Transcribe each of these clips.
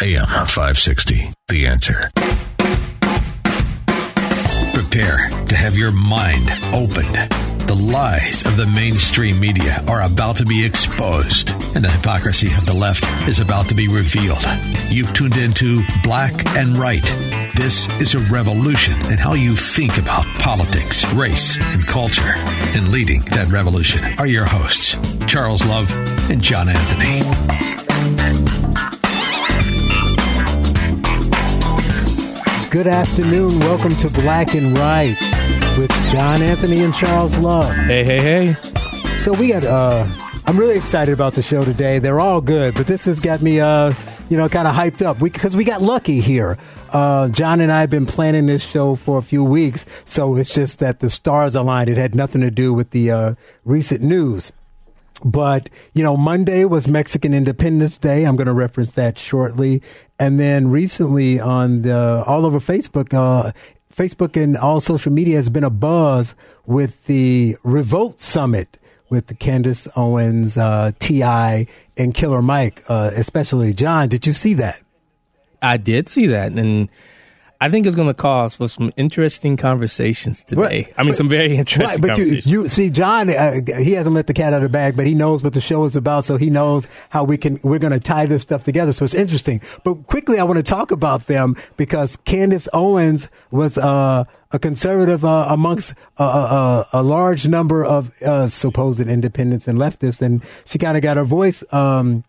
AM 560. The answer. Prepare to have your mind opened. The lies of the mainstream media are about to be exposed, and the hypocrisy of the left is about to be revealed. You've tuned into Black and Right. This is a revolution in how you think about politics, race, and culture. And leading that revolution are your hosts, Charles Love and John Anthony. Good afternoon. Welcome to Black and Right with John Anthony and Charles Love. Hey, hey, hey. So we got uh I'm really excited about the show today. They're all good, but this has got me uh you know kind of hyped up because we, got lucky here. Uh John and I have been planning this show for a few weeks, so it's just that the stars aligned. It had nothing to do with the uh recent news. But, you know, Monday was Mexican Independence Day. I'm going to reference that shortly. And then recently on the, all over Facebook, uh, Facebook and all social media has been a buzz with the Revolt Summit with the Candace Owens, uh, T.I., and Killer Mike, uh, especially John. Did you see that? I did see that. And I think it's going to cause for some interesting conversations today. Right. I mean, some very interesting Right, but you, conversations. you see, John, uh, he hasn't let the cat out of the bag, but he knows what the show is about, so he knows how we can. We're going to tie this stuff together, so it's interesting. But quickly, I want to talk about them because Candace Owens was uh, a conservative uh, amongst uh, uh, a large number of uh, supposed independents and leftists, and she kind of got her voice um,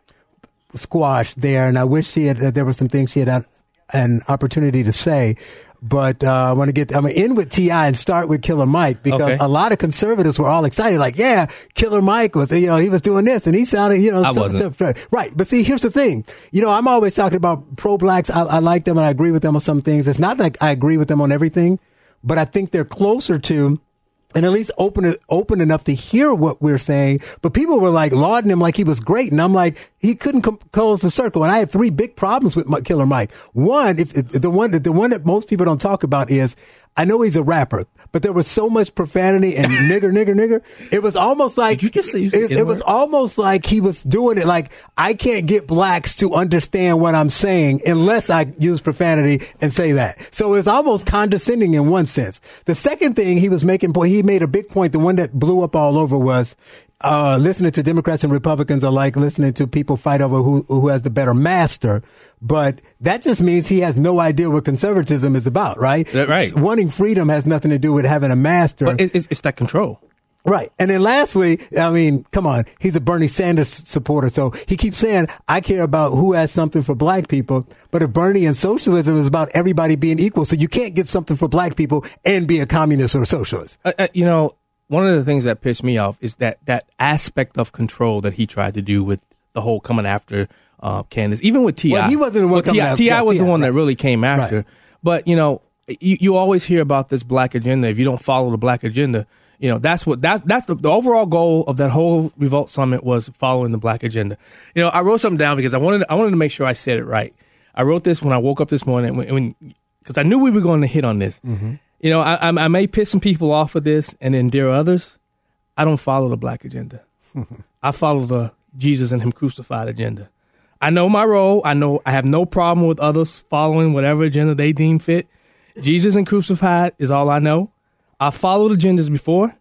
squashed there. And I wish she had. Uh, there were some things she had had an opportunity to say. But uh, I want to get. I'm gonna end with T.I. and start with Killer Mike because Okay. a lot of conservatives were all excited, like, "Yeah, Killer Mike was, you know, he was doing this and he sounded, you know, I so- wasn't. right." But see, here's the thing. You know, I'm always talking about pro blacks. I, I like them and I agree with them on some things. It's not like I agree with them on everything, but I think they're closer to and at least open open enough to hear what we're saying. But people were like lauding him like he was great, and I'm like he couldn't com- close the circle. And I had three big problems with Killer Mike. One, if, if the one that the one that most people don't talk about is I know he's a rapper, but there was so much profanity and nigger, nigger, nigger. It was almost like Did you just it, it was almost like he was doing it like I can't get blacks to understand what I'm saying unless I use profanity and say that. So it's almost condescending in one sense. The second thing he was making, point, he made a big point. The one that blew up all over was uh, listening to Democrats and Republicans are like listening to people fight over who who has the better master. But that just means he has no idea what conservatism is about, right? Right. Wanting freedom has nothing to do with having a master. but it's, it's that control. Right. And then lastly, I mean, come on, he's a Bernie Sanders supporter. So he keeps saying, I care about who has something for black people. But if Bernie and socialism is about everybody being equal, so you can't get something for black people and be a communist or a socialist. Uh, uh, you know, one of the things that pissed me off is that that aspect of control that he tried to do with the whole coming after uh, Candace, even with Ti. Well, he wasn't the one coming after- T.I. yeah, was the one right. that really came after. Right. But you know, you, you always hear about this black agenda. If you don't follow the black agenda, you know that's what that's that's the, the overall goal of that whole revolt summit was following the black agenda. You know, I wrote something down because I wanted I wanted to make sure I said it right. I wrote this when I woke up this morning when because I knew we were going to hit on this. Mm-hmm. You know, I, I may piss some people off with this and endear others. I don't follow the black agenda. I follow the Jesus and Him crucified agenda. I know my role. I know I have no problem with others following whatever agenda they deem fit. Jesus and crucified is all I know. I followed agendas before.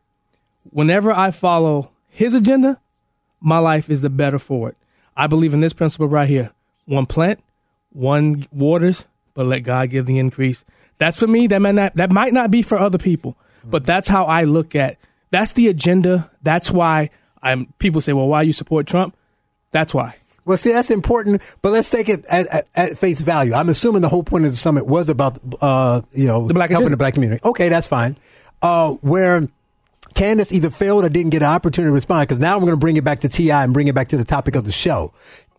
Whenever I follow His agenda, my life is the better for it. I believe in this principle right here: one plant, one waters, but let God give the increase. That's for me. That might not. That might not be for other people, but that's how I look at. That's the agenda. That's why I'm. People say, "Well, why you support Trump?" That's why. Well, see, that's important, but let's take it at, at, at face value. I'm assuming the whole point of the summit was about, uh, you know, The black helping agenda. the black community. Okay, that's fine. Uh, where Candace either failed or didn't get an opportunity to respond, because now I'm going to bring it back to T.I. and bring it back to the topic of the show.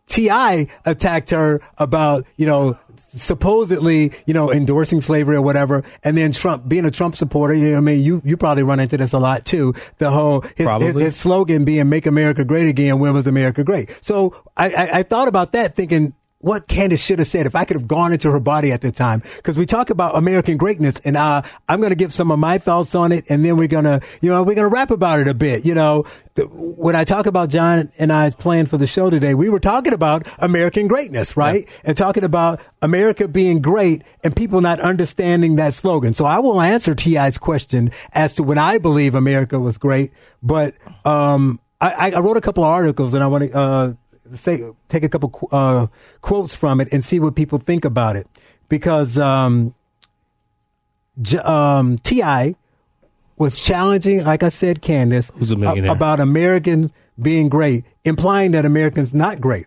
T.I. attacked her about you know supposedly you know endorsing slavery or whatever, and then Trump being a Trump supporter. You know, I mean, you you probably run into this a lot too. The whole his, his, his slogan being "Make America Great Again." When was America great? So I, I, I thought about that, thinking what Candace should have said if I could have gone into her body at the time. Because we talk about American greatness, and uh, I'm going to give some of my thoughts on it, and then we're gonna, you know, we're gonna rap about it a bit. You know, the, when I talk about John and I's plan for the show today, we were talking about American greatness, right? Yeah. And talking about America being great and people not understanding that slogan. So I will answer T.I.'s question as to when I believe America was great, but um, I, I, wrote a couple of articles, and I want to. Uh, say take a couple uh, quotes from it and see what people think about it because um, J- um, T.I. was challenging, like I said, Candace, a about Americans being great, implying that Americans not great.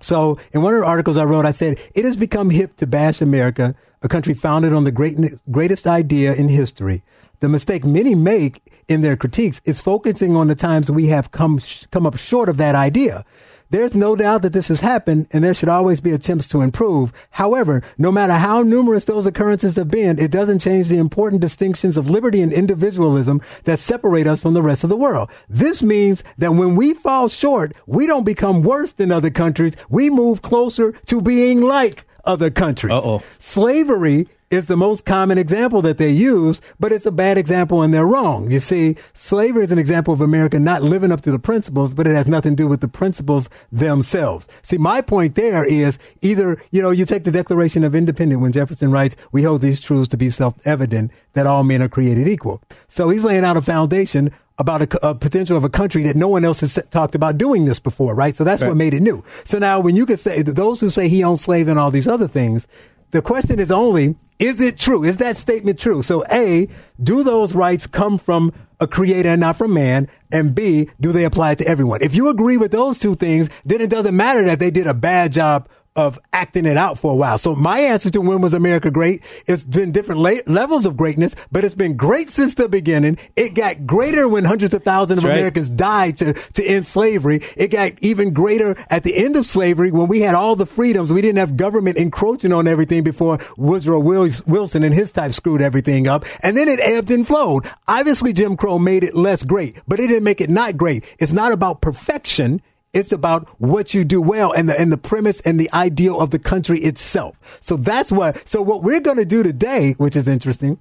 So in one of the articles I wrote, I said it has become hip to bash America, a country founded on the great, greatest idea in history. The mistake many make in their critiques is focusing on the times we have come come up short of that idea. There's no doubt that this has happened and there should always be attempts to improve. However, no matter how numerous those occurrences have been, it doesn't change the important distinctions of liberty and individualism that separate us from the rest of the world. This means that when we fall short, we don't become worse than other countries. We move closer to being like other countries. Uh-oh. Slavery is the most common example that they use, but it's a bad example and they're wrong. You see, slavery is an example of America not living up to the principles, but it has nothing to do with the principles themselves. See, my point there is either, you know, you take the Declaration of Independence when Jefferson writes, we hold these truths to be self-evident that all men are created equal. So he's laying out a foundation about a, a, potential of a country that no one else has talked about doing this before, right? So that's right. what made it new. So now when you could say, those who say he owned slaves and all these other things, the question is only, is it true? Is that statement true? So A, do those rights come from a creator and not from man? And B, do they apply to everyone? If you agree with those two things, then it doesn't matter that they did a bad job of acting it out for a while. So my answer to when was America great? It's been different la- levels of greatness, but it's been great since the beginning. It got greater when hundreds of thousands That's of right. Americans died to, to end slavery. It got even greater at the end of slavery when we had all the freedoms. We didn't have government encroaching on everything before Woodrow Wilson and his type screwed everything up. And then it ebbed and flowed. Obviously, Jim Crow made it less great, but it didn't make it not great. It's not about perfection. It's about what you do well and the, and the premise and the ideal of the country itself. So that's what, so what we're going to do today, which is interesting,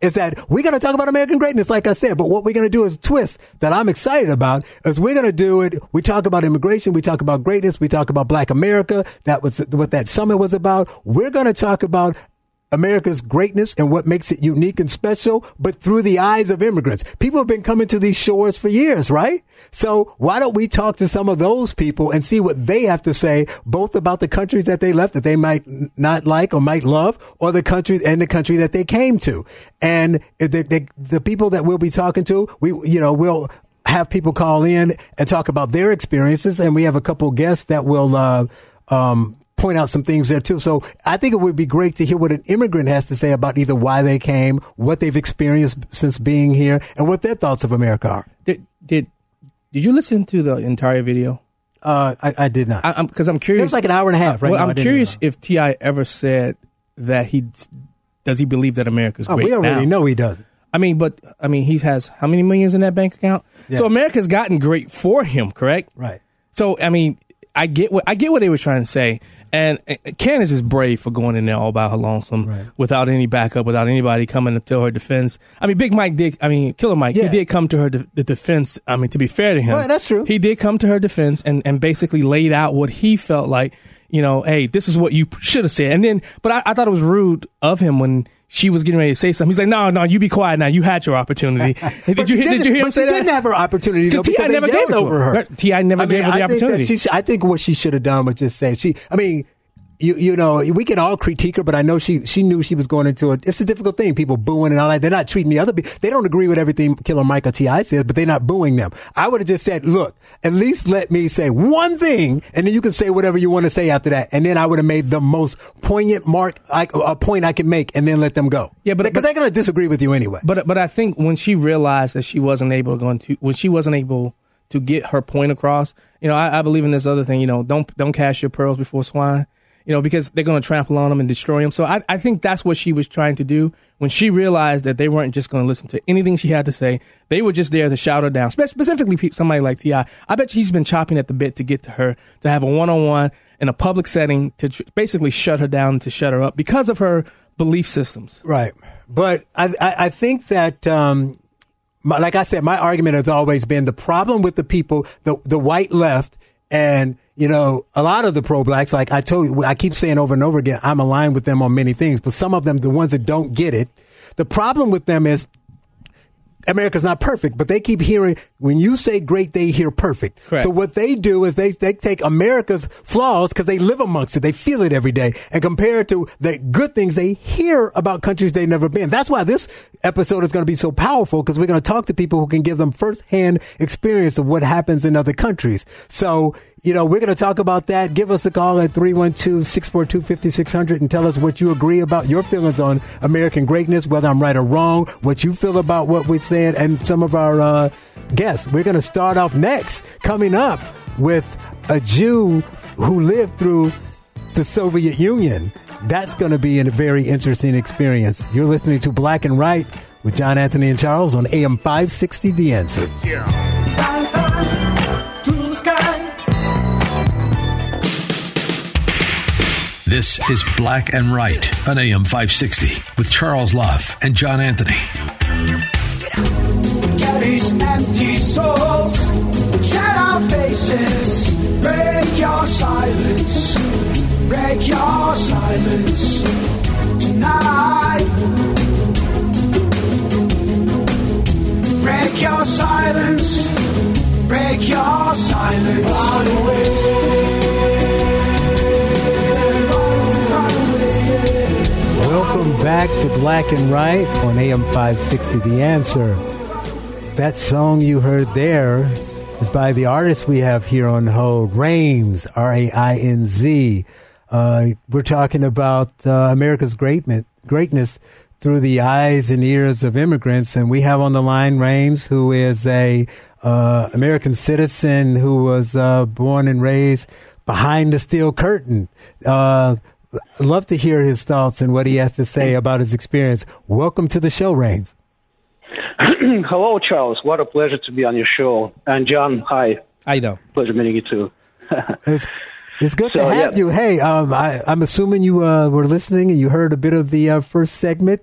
is that we're going to talk about American greatness, like I said, but what we're going to do is twist that I'm excited about is we're going to do it. We talk about immigration. We talk about greatness. We talk about black America. That was what that summit was about. We're going to talk about America's greatness and what makes it unique and special, but through the eyes of immigrants. People have been coming to these shores for years, right? So why don't we talk to some of those people and see what they have to say, both about the countries that they left that they might not like or might love, or the country and the country that they came to. And the, the, the people that we'll be talking to, we, you know, we'll have people call in and talk about their experiences. And we have a couple guests that will, uh, um, point out some things there too. So I think it would be great to hear what an immigrant has to say about either why they came, what they've experienced since being here, and what their thoughts of America are. Did did, did you listen to the entire video? Uh, I, I did not. Because I'm, I'm, curious. It was like an hour and a half, right? Well, I'm curious if T.I. ever said that he does he believe that America's oh, great. We already now? know he doesn't. I mean, but I mean, he has how many millions in that bank account? Yeah. So America's gotten great for him, correct? Right. So I mean, I get what I get what they were trying to say, and uh, Candace is brave for going in there all by her lonesome right. without any backup, without anybody coming to her defense. I mean, Big Mike did. I mean, Killer Mike, yeah. he did come to her de- the defense. I mean, to be fair to him, right, that's true. He did come to her defense and and basically laid out what he felt like. You know, hey, this is what you should have said. And then, but I, I thought it was rude of him when she was getting ready to say something. He's like, "No, no, you be quiet now. You had your opportunity." did you did you hear him say that? She didn't have her opportunity though, because never they yelled over her. her. T.I. never I mean, gave her the I opportunity. Think she, I think what she should have done was just say she. I mean, you you know we can all critique her, but I know she she knew she was going into it. It's a difficult thing. People booing and all that. They're not treating the other. people. They don't agree with everything Killer Mike or T.I. says, but they're not booing them. I would have just said, look, at least let me say one thing, and then you can say whatever you want to say after that, and then I would have made the most poignant mark I, a point I can make, and then let them go. Yeah, but because they're going to disagree with you anyway. But but I think when she realized that she wasn't able to go into when she wasn't able to get her point across. You know, I, I believe in this other thing. You know, don't don't cast your pearls before swine. You know, because they're going to trample on them and destroy them. So I, I think that's what she was trying to do when she realized that they weren't just going to listen to anything she had to say. They were just there to shout her down. Spe- Specifically, somebody like Ti. I bet she's been chopping at the bit to get to her to have a one on one in a public setting to tr- basically shut her down to shut her up because of her belief systems. Right. But I, I, I think that, um, like I said, my argument has always been the problem with the people, the, the white left and, you know, a lot of the pro blacks, like I told you, I keep saying over and over again, I'm aligned with them on many things, but some of them, the ones that don't get it, the problem with them is America's not perfect, but they keep hearing when you say great, they hear perfect. Correct. So what they do is they they take America's flaws because they live amongst it, they feel it every day, and compare it to the good things they hear about countries they've never been. That's why this episode is going to be so powerful because we're going to talk to people who can give them firsthand experience of what happens in other countries. So you know, we're going to talk about that. Give us a call at 312-642-5600 and tell us what you agree about your feelings on American greatness, whether I'm right or wrong, what you feel about what we said, and some of our uh, guests. We're going to start off next, coming up with a Jew who lived through the Soviet Union. That's going to be a very interesting experience. You're listening to Black and Right with John Anthony and Charles on AM 560 The Answer. This is Black and Right on AM 560 with Charles Love and John Anthony. Get empty souls, shed our faces, break your silence, break your silence tonight. Break your silence, break your silence. Run away. Welcome back to Black and Right on AM 560 The Answer. That song you heard there is by the artist we have here on hold, Rainz, R A I N Z. Uh, we're talking about uh, America's greatness, greatness through the eyes and ears of immigrants. And we have on the line Rainz, who is a uh, American citizen who was uh, born and raised behind the steel curtain. I'd love to hear his thoughts and what he has to say about his experience. Welcome to the show, Rainz. Hello, Charles. What a pleasure to be on your show. And John, hi. I know. Pleasure meeting you too. It's, it's good to have yeah. you. Hey, um, I, I'm assuming you uh, were listening and you heard a bit of the uh, first segment.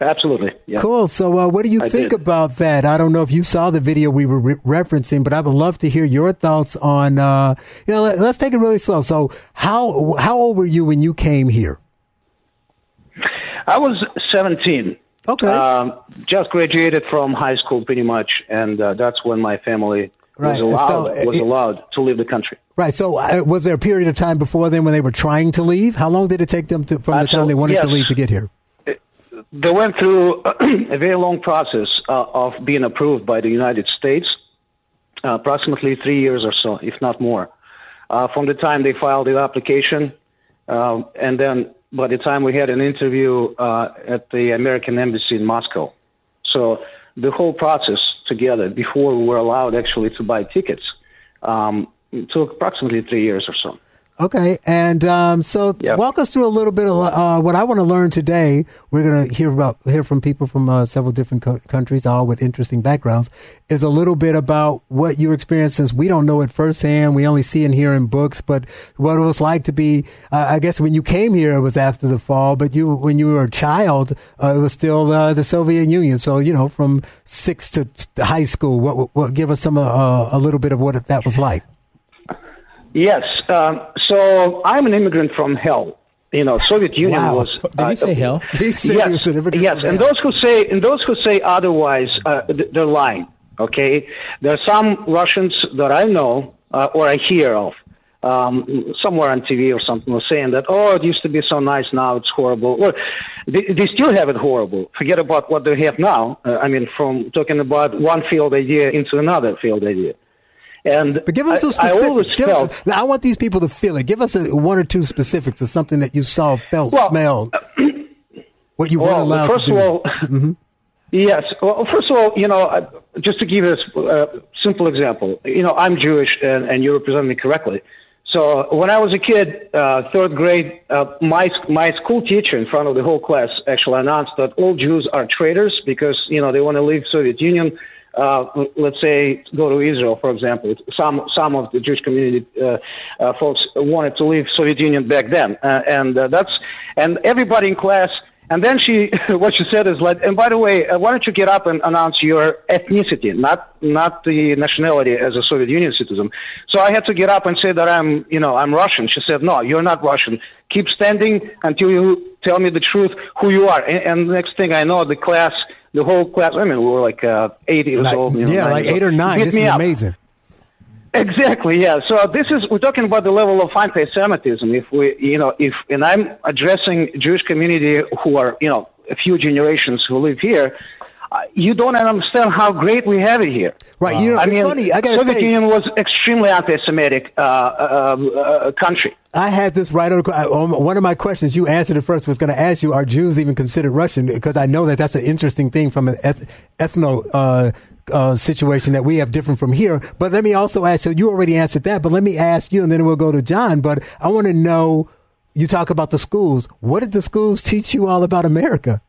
Absolutely. Yeah. Cool. So, uh, what do you I think did. about that? I don't know if you saw the video we were re- referencing, but I would love to hear your thoughts on. Uh, you know, let, let's take it really slow. So, how how old were you when you came here? I was 17. Okay. Um, just graduated from high school, pretty much, and uh, that's when my family Right, was allowed so, was it- allowed to leave the country. Right. So, uh, was there a period of time before then when they were trying to leave? How long did it take them to, from the time they wanted to leave to get here? They went through a very long process uh, of being approved by the United States, uh, approximately three years or so, if not more, uh, from the time they filed the application, um, and then by the time we had an interview uh, at the American Embassy in Moscow. So the whole process together before we were allowed actually to buy tickets um, took approximately three years or so. Okay, and um, so Yep. walk us through a little bit of uh, what I want to learn today. We're going to hear about hear from people from uh, several different co- countries, all with interesting backgrounds. Is a little bit about what you experienced, since we don't know it firsthand. We only see and hear in books, but what it was like to be. Uh, I guess when you came here, it was after the fall, but you when you were a child, uh, it was still uh, the Soviet Union. So you know, from six to, to high school, what, what give us some uh, a little bit of what that was like. Yes. Um, so I'm an immigrant from hell. You know, Soviet Union Wow. was. Did he say hell? He said he was yes, an immigrant yes, from and hell. those who say and those who say otherwise, uh, they're lying. Okay, there are some Russians that I know uh, or I hear of. Um, somewhere on TV or something was saying that oh it used to be so nice now it's horrible. Well, they, they still have it horrible. Forget about what they have now. Uh, I mean, from talking about one field idea into another field idea. And But give us I, some I specifics. Give- felt I want these people to feel it. Give us a, one or two specifics of something that you saw, felt, Well, uh, smelled. what you weren't allowed first to do. of all, yes. Well, first of all, you know, uh, just to give us uh, simple example. You know, I'm Jewish, and, and you represent me correctly. So when I was a kid, uh, third grade, uh, my my school teacher in front of the whole class actually announced that all Jews are traitors because you know they want to leave Soviet Union. Uh, let's say go to Israel, for example. Some some of the Jewish community uh, uh, folks wanted to leave Soviet Union back then, uh, and uh, that's and everybody in class and then she, what she said is like, and by the way, uh, why don't you get up and announce your ethnicity, not not the nationality as a Soviet Union citizen. So I had to get up and say that I'm, you know, I'm Russian. She said, no, you're not Russian. Keep standing until you tell me the truth, who you are. And, and the next thing I know, the class, the whole class. I mean, we were like uh, eight years Like- old. You know, yeah, like eight or nine. This is up. amazing. Exactly, yeah. So this is we're talking about the level of anti-Semitism. If we, you know, if and I'm addressing Jewish community who are, you know, a few generations who live here. Uh, you don't understand how great we have it here. Right, you know, I it's mean, funny, I gotta Soviet say- Union was extremely anti-Semitic uh, uh, uh, country. I had this right on, on one of my questions. You answered it first. Was going to ask you: Are Jews even considered Russian? Because I know that that's an interesting thing from an eth- ethno uh, uh, situation that we have different from here. But let me also ask. So you already answered that. But let me ask you, and then we'll go to John. But I want to know. You talk about the schools. What did the schools teach you all about America?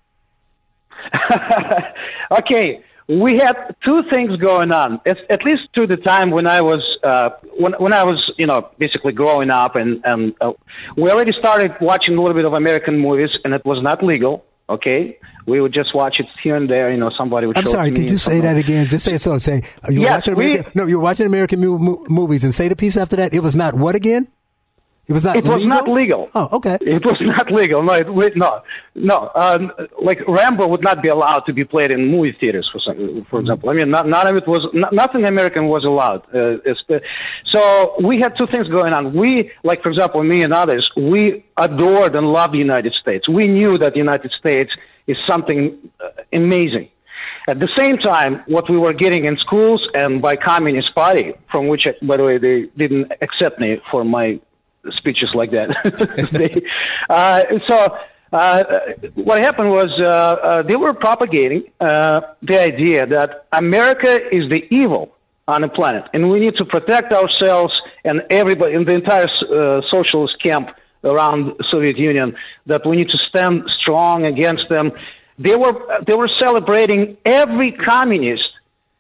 okay, we had two things going on. At, at least to the time when I was uh, when when I was you know basically growing up, and and uh, we already started watching a little bit of American movies, and it was not legal. Okay, we would just watch it here and there. You know, somebody would. I'm sorry. Could you say that again? Just say it so. Say you Yes, watching we- American. no, you're watching American mu- movies, and say the piece after that. It was not what again? It was not. It was legal? not legal. Oh, okay. It was not legal. No, it, no, no. Um, like Rambo would not be allowed to be played in movie theaters, for some, for example. I mean, not, none of it was n- nothing American was allowed. Uh, so we had two things going on. We, like for example, me and others, we adored and loved the United States. We knew that the United States is something uh, amazing. At the same time, what we were getting in schools and by Communist Party, from which, by the way, they didn't accept me for my speeches like that. they, uh, so uh, what happened was uh, uh, they were propagating uh, the idea that America is the evil on the planet, and we need to protect ourselves and everybody in the entire uh, socialist camp around Soviet Union. That we need to stand strong against them. They were they were celebrating every communist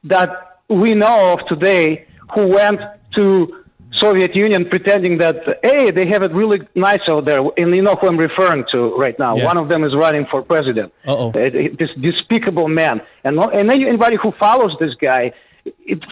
that we know of today who went to Soviet Union pretending that hey they have it really nice out there and you know who I'm referring to right now Yeah. one of them is running for president Uh-oh. Uh, this despicable man and and then anybody who follows this guy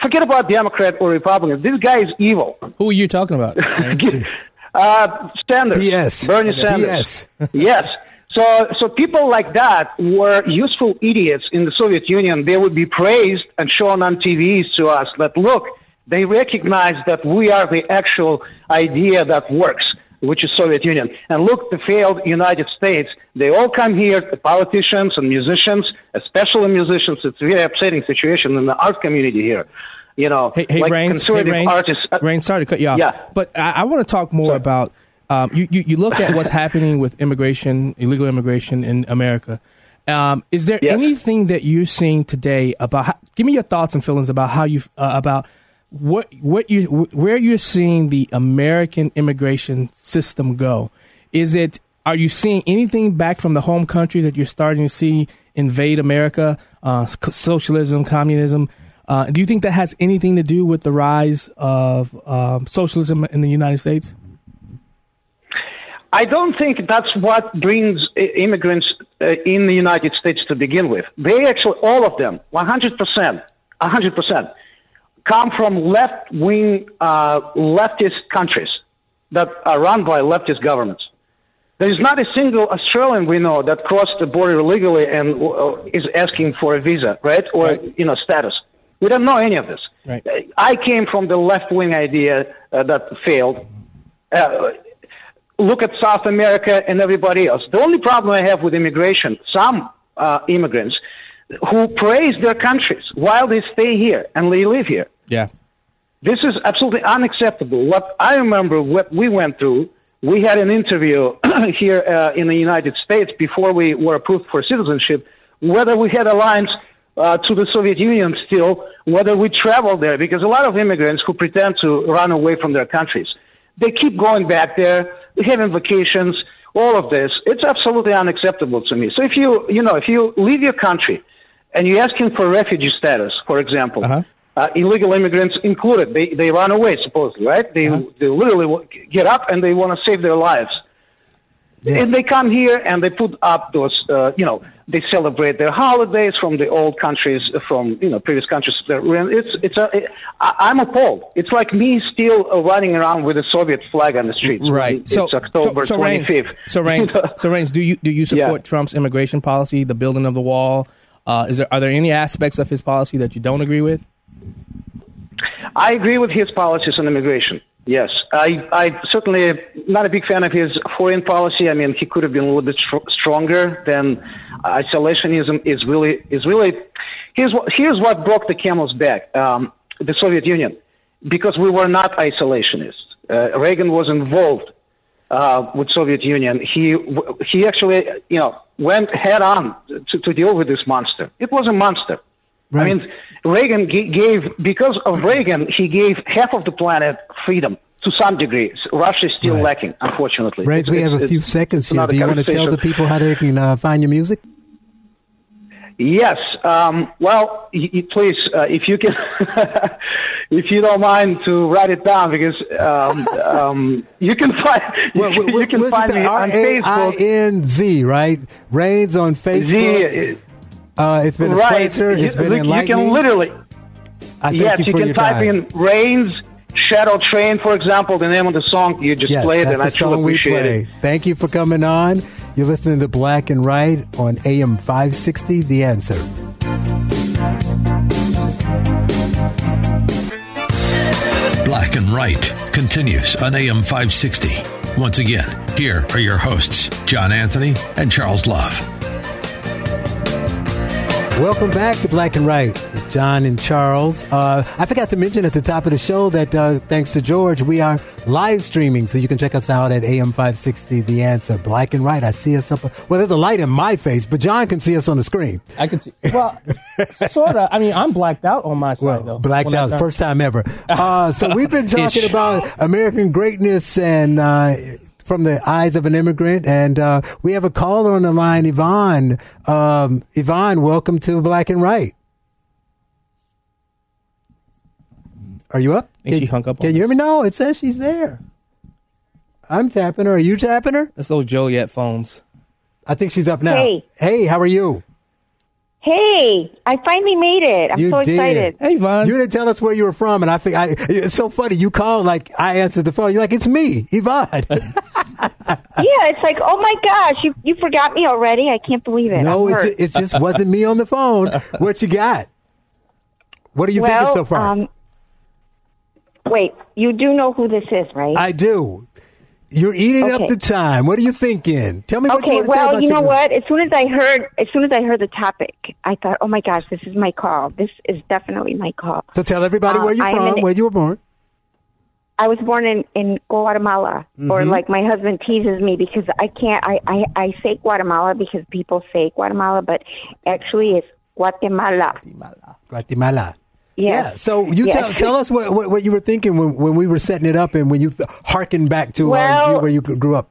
forget about Democrat or Republican this guy is evil Who are you talking about? uh, Sanders Yes. Bernie Sanders Yes. yes. So, so people like that were useful idiots in the Soviet Union. They would be praised and shown on TVs to us that look, they recognize that we are the actual idea that works, which is Soviet Union. And look, the failed United States. They all come here, the politicians and musicians, especially musicians. It's a very upsetting situation in the art community here. You know, Hey, hey, like Rainz, hey, conservative artists. uh, Rainz, sorry to cut you off. Yeah. But I, I want to talk more about um, you, you. You look at what's happening with immigration, illegal immigration in America. Um, is there Yes. anything that you're seeing today about? How, give me your thoughts and feelings about how you uh, about what what you where you're seeing the American immigration system go. Is it? Are you seeing anything back from the home country that you're starting to see invade America? Uh, socialism, communism. Uh, do you think that has anything to do with the rise of um, socialism in the United States? I don't think that's what brings immigrants uh, in the United States to begin with. They actually, all of them, 100%, 100%, come from left wing, uh, leftist countries that are run by leftist governments. There is not a single Australian we know that crossed the border illegally and uh, is asking for a visa, right? Or, Right. you know, status. We don't know any of this. Right. I came from the left wing idea uh, that failed. Uh, look at South America and everybody else. The only problem I have with immigration, some uh, immigrants who praise their countries while they stay here and they live here. Yeah. This is absolutely unacceptable. What I remember, what we went through, we had an interview here uh, in the United States before we were approved for citizenship, whether we had alliance uh, to the Soviet Union still, whether we traveled there, because a lot of immigrants who pretend to run away from their countries, they keep going back there, having vacations, all of this. It's absolutely unacceptable to me. So if you, you know, if you leave your country and you're asking for refugee status, for example, Uh-huh. Uh, illegal immigrants included, they, they run away, supposedly, right? They, they literally get up and they want to save their lives. And they come here and they put up those, uh, you know, they celebrate their holidays from the old countries, from you know previous countries. It's it's a, it, I'm appalled. It's like me still uh, running around with a Soviet flag on the streets. Right. It's so, October so, so twenty Rainz, so Rainz, so Rainz, do you do you support Trump's immigration policy, the building of the wall? Uh, is there are there any aspects of his policy that you don't agree with? I agree with his policies on immigration. Yes, I, I certainly not a big fan of his foreign policy. I mean, he could have been a little bit str- stronger. Than isolationism is really is really. Here's what here's what broke the camel's back: um, the Soviet Union, because we were not isolationists. Uh, Reagan was involved uh, with Soviet Union. He he actually you know went head on to, to deal with this monster. It was a monster. I mean, Reagan g- gave, because of Reagan, he gave half of the planet freedom to some degree. Russia is still Right. lacking, unfortunately. We It's- have a few seconds here. Do you want to tell the people how they can uh, find your music? Yes. Um, well, y- y- please, uh, if you can, if you don't mind to write it down, because um, um, you can find Well, you, what- can find it me on Facebook. R-A-I-N-Z, right? Rainz on Facebook. Z, Uh, it's been a right. pleasure. It's you, been you can literally. I thank yes, you you, can your type time. in Rainz Shadow Train, for example, the name of the song you just yes, played, that's and the I truly song we appreciate play. it. Thank you for coming on. You're listening to Black and Right on AM 560, The Answer. Black and Right continues on AM 560. Once again, here are your hosts, John Anthony and Charles Love. Welcome back to Black and Right with John and Charles. Uh, I forgot to mention at the top of the show that uh, thanks to George, we are live streaming, so you can check us out at AM 560 The Answer. Black and Right. I see us up. Well, there's a light in my face, but John can see us on the screen. I can see. Well, sort of. I mean, I'm blacked out on my side Well, though. blacked out, first time ever. Uh, so we've been talking about American greatness and uh, from the eyes of an immigrant, and uh, we have a caller on the line, Yvonne. Um, Yvonne, welcome to Black and Right. Are you up? think she hung up Can on you hear me? No, it says she's there. I'm tapping her. Are you tapping her? That's those Joliet phones. I think she's up now. Hey. hey, how are you? Hey, I finally made it. I'm You so did. excited. Hey, Vaughn. You didn't tell us where you were from, and I think I, it's so funny. You called like I answered the phone. You're like, "It's me, Yvonne." Yeah, it's like, oh my gosh, you you forgot me already. I can't believe it. no, it, it just wasn't me on the phone. What you got? What are you well, thinking so far? Um, wait, you do know who this is, right? I do. You're eating up the time. What are you thinking? Tell me what you okay, want to tell well, you know your- what? As soon as I heard, as soon as I heard the topic, I thought, oh my gosh, this is my call. This is definitely my call. So tell everybody Uh, where you're I'm from, in- where you were born. I was born in in Guatemala, or Mm-hmm. like my husband teases me because I can't. I I I say Guatemala because people say Guatemala, but actually it's Guatemala. Guatemala. Yes. Yeah. So you Yes. tell tell us what, what what you were thinking when when we were setting it up and when you th- harkened back to uh, Well- you- where you grew up.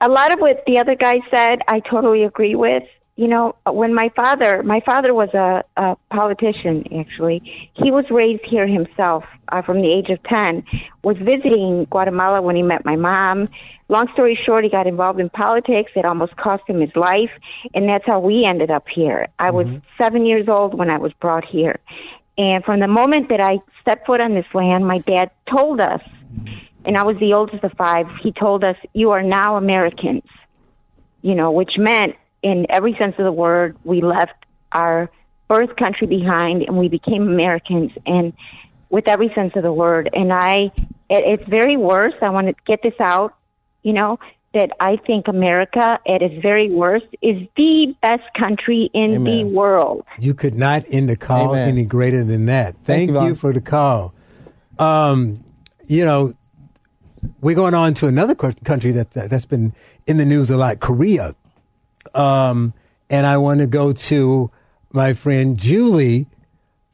a lot of what the other guy said, I totally agree with. You know, when my father, my father was a, a politician, actually. He was raised here himself uh, from the age of 10, was visiting Guatemala when he met my mom. Long story short, he got involved in politics. It almost cost him his life. And that's how we ended up here. I was seven years old when I was brought here. And from the moment that I stepped foot on this land, my dad told us, and I was the oldest of five, he told us, You are now Americans. You know, which meant, in every sense of the word, we left our birth country behind and we became Americans, and with every sense of the word. And I, it, it's very worse. I want to get this out, you know, that I think America, at its very worst, is the best country in the world. You could not end the call Amen. any greater than that. Thank you, you for the call. Um, you know, we're going on to another co- country that that's been in the news a lot, Korea. Um, and I want to go to my friend Julie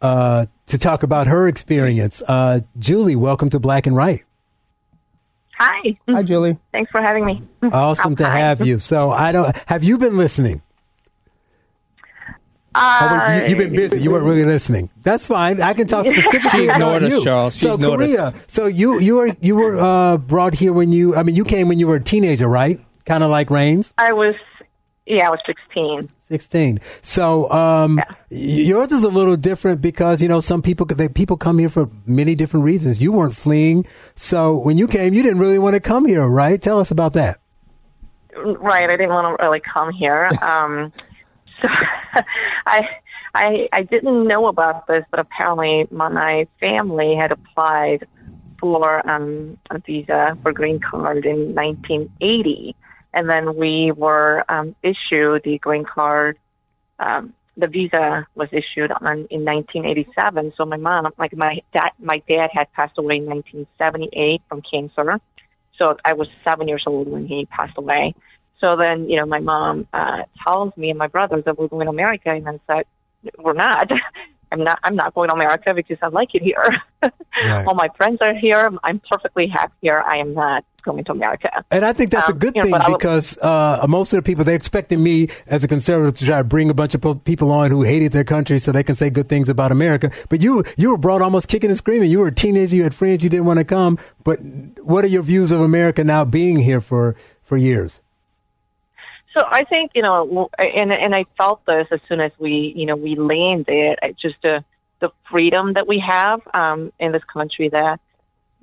uh, to talk about her experience. Uh, Julie, welcome to Black and Right. Hi. Hi, Julie. Thanks for having me. Awesome to Hi. have you. So I don't. Have you been listening? Uh, you, have been busy. You weren't really listening. That's fine. I can talk specifically She ignored about us, you. Charles. She so ignored us. Korea. So you you were you were uh, brought here when you. I mean, you came when you were a teenager, right? Kind of like Rainz. I was, yeah, I was 16. 16. So um, y- yours is a little different because you know some people they, people come here for many different reasons. You weren't fleeing, so when you came, you didn't really want to come here, right? Tell us about that. Right. I didn't want to really come here. Um, so I, I, I didn't know about this, but apparently my family had applied for um, a visa for green card in 1980, and then we were um, issued the green card. Um, the visa was issued on, in 1987. So my mom, like my dad, my dad had passed away in 1978 from cancer. So I was seven years old when he passed away. So then, you know, my mom uh, tells me and my brothers that we're going to America, and I said, "We're not. I'm not. I'm not going to America because I like it here. Right. All my friends are here. I'm perfectly happy here. I am not going to America." And I think that's a Um, good you know, thing would- because uh, most of the people they expected me as a conservative to try to bring a bunch of people on who hated their country so they can say good things about America. But you you were brought almost kicking and screaming. You were a teenager. You had friends. You didn't want to come. But what are your views of America now being here for for years? So I think you know, and and I felt this as soon as we you know we landed. uh, Just the the freedom that we have um, in this country that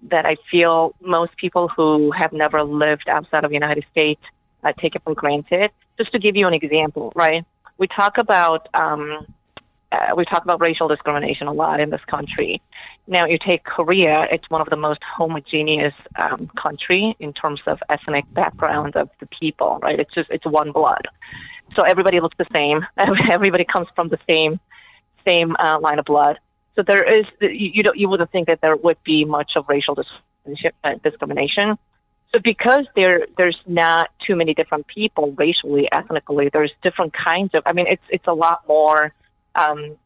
that I feel most people who have never lived outside of the United States uh, take it for granted. Just to give you an example, right? We talk about um, uh, we talk about racial discrimination a lot in this country. Now, you take Korea; it's one of the most homogeneous um, country in terms of ethnic background of the people. Right? It's just it's one blood, so everybody looks the same. Everybody comes from the same same uh, line of blood. So there is you don't, you wouldn't think that there would be much of racial uh, discrimination. So because there there's not too many different people racially, ethnically, there's different kinds of. I mean, it's it's a lot more. Um,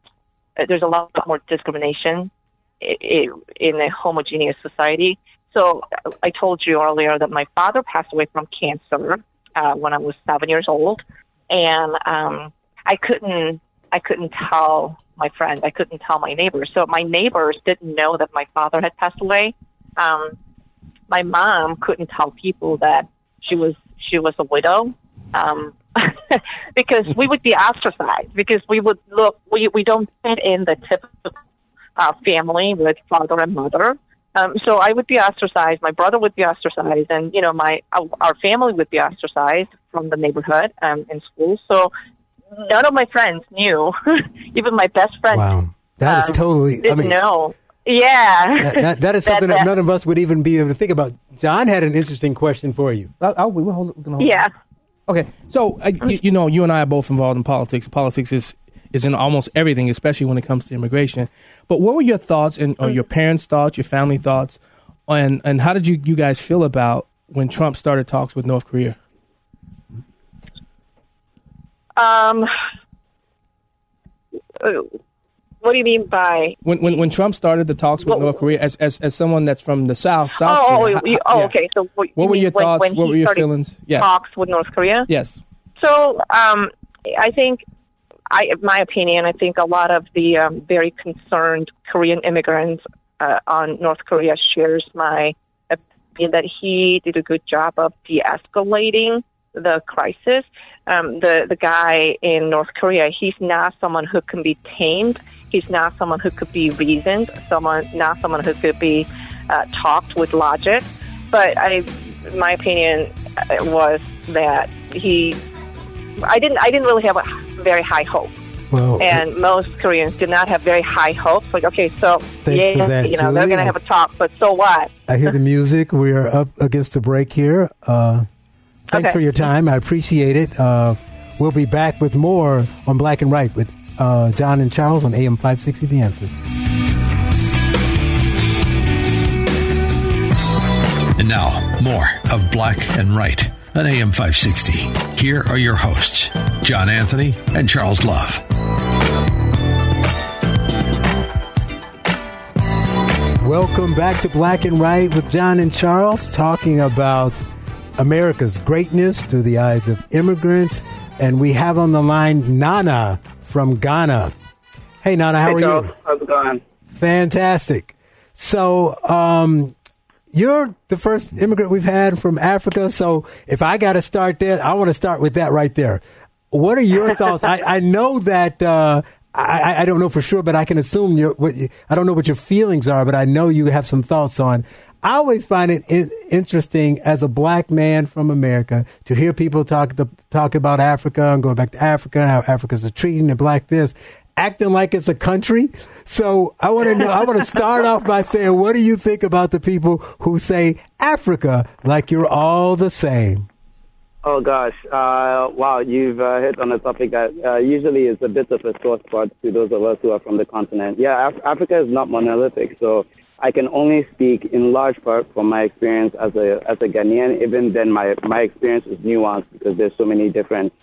there's a lot more discrimination in a homogeneous society. So I told you earlier that my father passed away from cancer uh, when I was seven years old, and um, I couldn't I couldn't tell my friends, I couldn't tell my neighbors. So my neighbors didn't know that my father had passed away. Um, my mom couldn't tell people that she was she was a widow um, because we would be ostracized because we would look we we don't fit in the typical uh, family with father and mother. Um, so I would be ostracized. My brother would be ostracized, and you know my our our family would be ostracized from the neighborhood um, in school. So none of my friends knew, even my best friend. Wow, that is um, totally. I didn't mean, know. Yeah, that, that, that is something that, none of us would even be able to think about. John had an interesting question for you. I'll, I'll, we'll hold, we're hold Yeah. Okay, so uh, you, you know, you and I are both involved in politics. Politics is is in almost everything, especially when it comes to immigration. But what were your thoughts and or your parents' thoughts, your family thoughts, and and how did you you guys feel about when Trump started talks with North Korea? Um, uh, what do you mean by? When when, when Trump started the talks with North Korea, as, as as someone that's from the South, South Oh, Korea, oh, you, oh yeah. okay. So what, What were your when, thoughts? When What were your feelings? Yeah. Talks with North Korea. Yes. So, um, I think, I, in my opinion, I think a lot of the um, very concerned Korean immigrants uh, on North Korea shares my opinion that he did a good job of de-escalating the crisis. Um, the the guy in North Korea, he's not someone who can be tamed. He's not someone who could be reasoned. Someone not someone who could be uh, talked with logic. But I, my opinion uh, was that he I didn't I didn't really have a very high hope. Well, And most Koreans did not have very high hopes. Like, okay, so Thanks yeah, for that, you know, they're going to have a talk, but so what? I hear the music. We are up against the break here. Uh, thanks Okay. for your time. I appreciate it. Uh, we'll be back with more on Black and Right with uh, John and Charles on AM 560 The Answer. And now, more of Black and Right on AM 560. Here are your hosts, John Anthony and Charles Love. Welcome back to Black and Right with John and Charles, talking about America's greatness through the eyes of immigrants. And we have on the line Nana from Ghana. Hey, Nana, how hey, are Charles. you? How's it going? Fantastic. So, um, you're the first immigrant we've had from Africa. So, if I got to start there, I want to start with that right there. What are your thoughts? I, I know that uh, I, I don't know for sure, but I can assume your. What, you- I don't know what your feelings are, but I know you have some thoughts on. I always find it in, interesting as a black man from America to hear people talk the, talk about Africa and going back to Africa, how Africa's a treating the black this, acting like it's a country. So I want to know. I want to start off by saying, what do you think about the people who say Africa like you're all the same? Oh gosh, uh, wow! You've uh, hit on a topic that uh, usually is a bit of a sore spot to those of us who are from the continent. Yeah, Af- Africa is not monolithic, so I can only speak in large part from my experience as a as a Ghanaian. Even then, my my experience is nuanced because there's so many different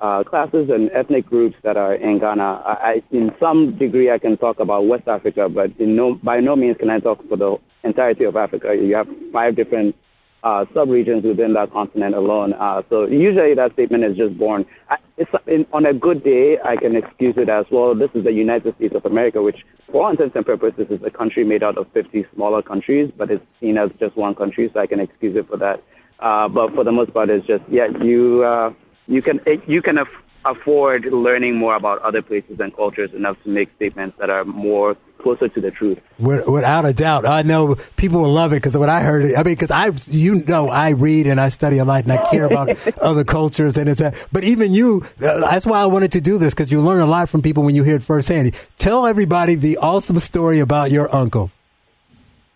uh, classes and ethnic groups that are in Ghana. I, in some degree, I can talk about West Africa, but no, by no means can I talk for the entirety of Africa. You have five different uh, sub-regions within that continent alone. Uh, so usually that statement is just born. I, it's, in, on a good day, I can excuse it as well. This is the United States of America, which, for all intents and purposes, is a country made out of 50 smaller countries, but it's seen as just one country, so I can excuse it for that. Uh, but for the most part, it's just yeah, you uh, you can you can aff- afford learning more about other places and cultures enough to make statements that are more closer to the truth. Without a doubt, I know people will love it because when I heard I mean, because I, you know, I read and I study a lot and I care about other cultures and it's. A, but even you, uh, that's why I wanted to do this because you learn a lot from people when you hear it firsthand. Tell everybody the awesome story about your uncle.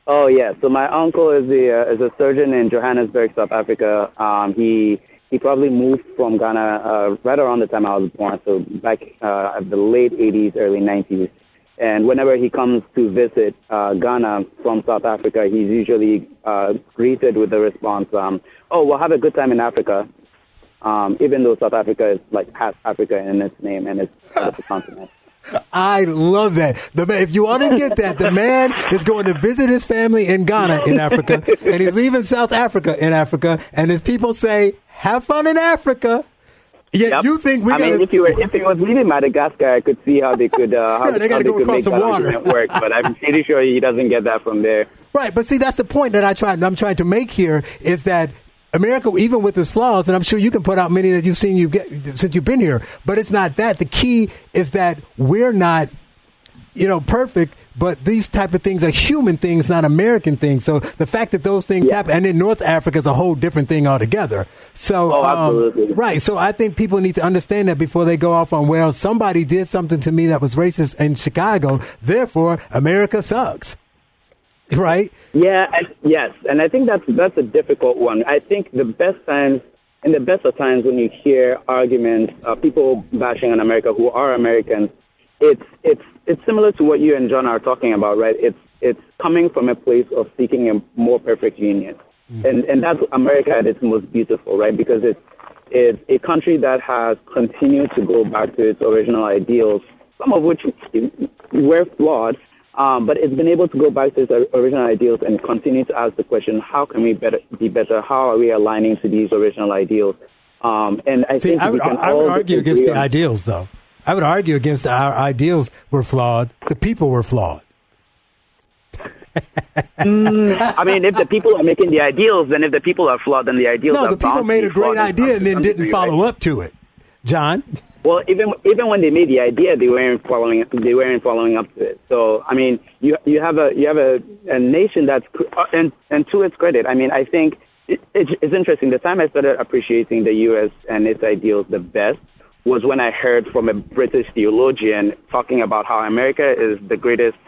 Oh yeah, so my uncle is the uh, is a surgeon in Johannesburg, South Africa. Um, he he probably moved from Ghana uh, right around the time I was born, so back uh, at the late '80s, early '90s. And whenever he comes to visit uh, Ghana from South Africa, he's usually uh, greeted with the response, um, "Oh, we'll have a good time in Africa." Um, even though South Africa is like has Africa in its name and it's the continent. I love that. The man, if you want to get that, the man is going to visit his family in Ghana in Africa, and he's leaving South Africa in Africa, and his people say, "Have fun in Africa." Yeah, Yep. you think we I mean, if you were if he was leaving Madagascar, I could see how they could uh, how, Yeah, they how they go could across make the that water. work. But I'm pretty sure he doesn't get that from there. Right, but see, that's the point that I try. I'm trying to make here is that America, even with its flaws, and I'm sure you can put out many that you've seen you get since you've been here, but it's not that. The key is that we're not, you know, perfect. But these type of things are human things, not American things. So the fact that those things happen, and in North Africa is a whole different thing altogether. So, Oh, um, right. So I think people need to understand that before they go off on, well, somebody did something to me that was racist in Chicago, therefore America sucks. Right? Yeah, I, yes, and I think that's that's a difficult one. I think the best times, in the best of times, when you hear arguments, uh, people bashing on America who are Americans, it's it's it's similar to what you and John are talking about, right? It's it's coming from a place of seeking a more perfect union, and and that's America at its most beautiful, right? Because it's it's a country that has continued to go back to its original ideals, some of which were flawed, um, but it's been able to go back to its original ideals and continue to ask the question, how can we better, be better? How are we aligning to these original ideals? Um, and I See, think I we would, can I would argue against the ideals, though. I would argue against our ideals were flawed. The people were flawed. Mm, I mean, if the people are making the ideals, then if the people are flawed, then the ideals No, are the people made a great idea and then didn't follow right? up to it. John? Well, even even when they made the idea, they weren't following. They weren't following up to it. So, I mean, you you have a you have a, a nation that's uh, and and to its credit, I mean, I think it, it's, it's interesting. The time I started appreciating the U.S. and its ideals the best was when I heard from a British theologian talking about how America is the greatest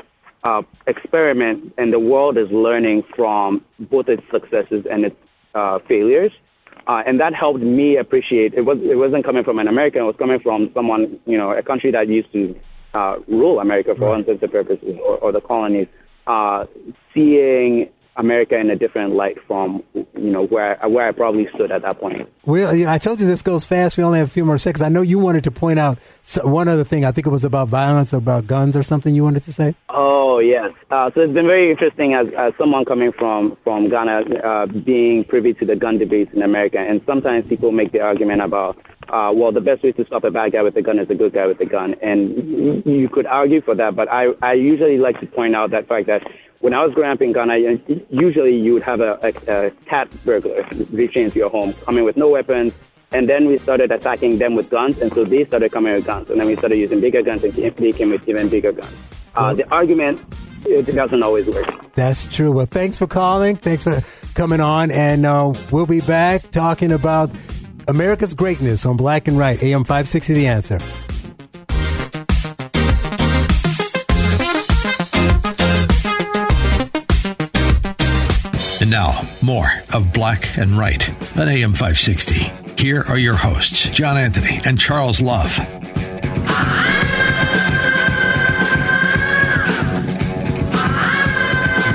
uh, experiment, and the world is learning from both its successes and its uh, failures. Uh, and that helped me appreciate it was it wasn't coming from an American, it was coming from someone, you know, a country that used to uh, rule America for all intents and purposes, or, or the colonies, uh, seeing America in a different light from, you know, where where I probably stood at that point. Well, I told you this goes fast. We only have a few more seconds. I know you wanted to point out one other thing. I think it was about violence or about guns or something you wanted to say. Oh yes. Uh, so it's been very interesting as, as someone coming from from Ghana, uh, being privy to the gun debates in America, and sometimes people make the argument about, uh, well, the best way to stop a bad guy with a gun is a good guy with a gun, and you, you could argue for that. But I I usually like to point out that fact that when I was growing up in Ghana, usually you would have a, a, a cat burglar reaching into your home, coming with no weapons, and then we started attacking them with guns, and so they started coming with guns, and then we started using bigger guns, and they came with even bigger guns. Uh, the argument it doesn't always work. That's true. Well, thanks for calling. Thanks for coming on, and uh, we'll be back talking about America's greatness on Black and Right, AM 560 The Answer. And now, more of Black and Right on AM 560. Here are your hosts, John Anthony and Charles Love.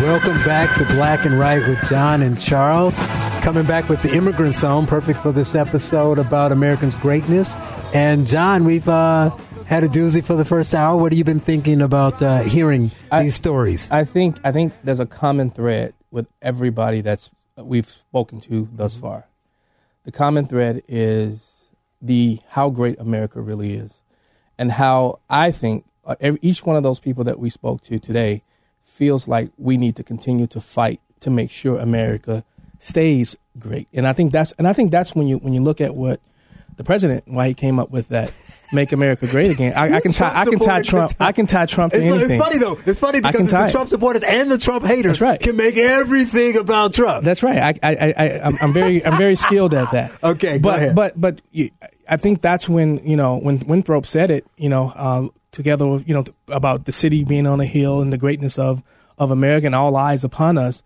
Welcome back to Black and Right with John and Charles. Coming back with the Immigrant Zone, perfect for this episode about Americans' greatness. And John, we've uh, had a doozy for the first hour. What have you been thinking about uh, hearing I, these stories? I think I think there's a common thread with everybody that's we've spoken to thus far. The common thread is the how great America really is, and how I think uh, each one of those people that we spoke to today feels like we need to continue to fight to make sure America stays great. And I think that's and I think that's when you when you look at what the president why he came up with that make America great again. I, I can tie I can tie Trump I can tie Trump to it's, anything. It's funny though. It's funny because it's the Trump supporters and the Trump haters right. can make everything about Trump. That's right. I I I I'm, I'm very I'm very skilled at that. Okay, but ahead. but but you, I think that's when you know when Winthrop said it. You know, uh, together with you know about the city being on a hill and the greatness of of America and all eyes upon us.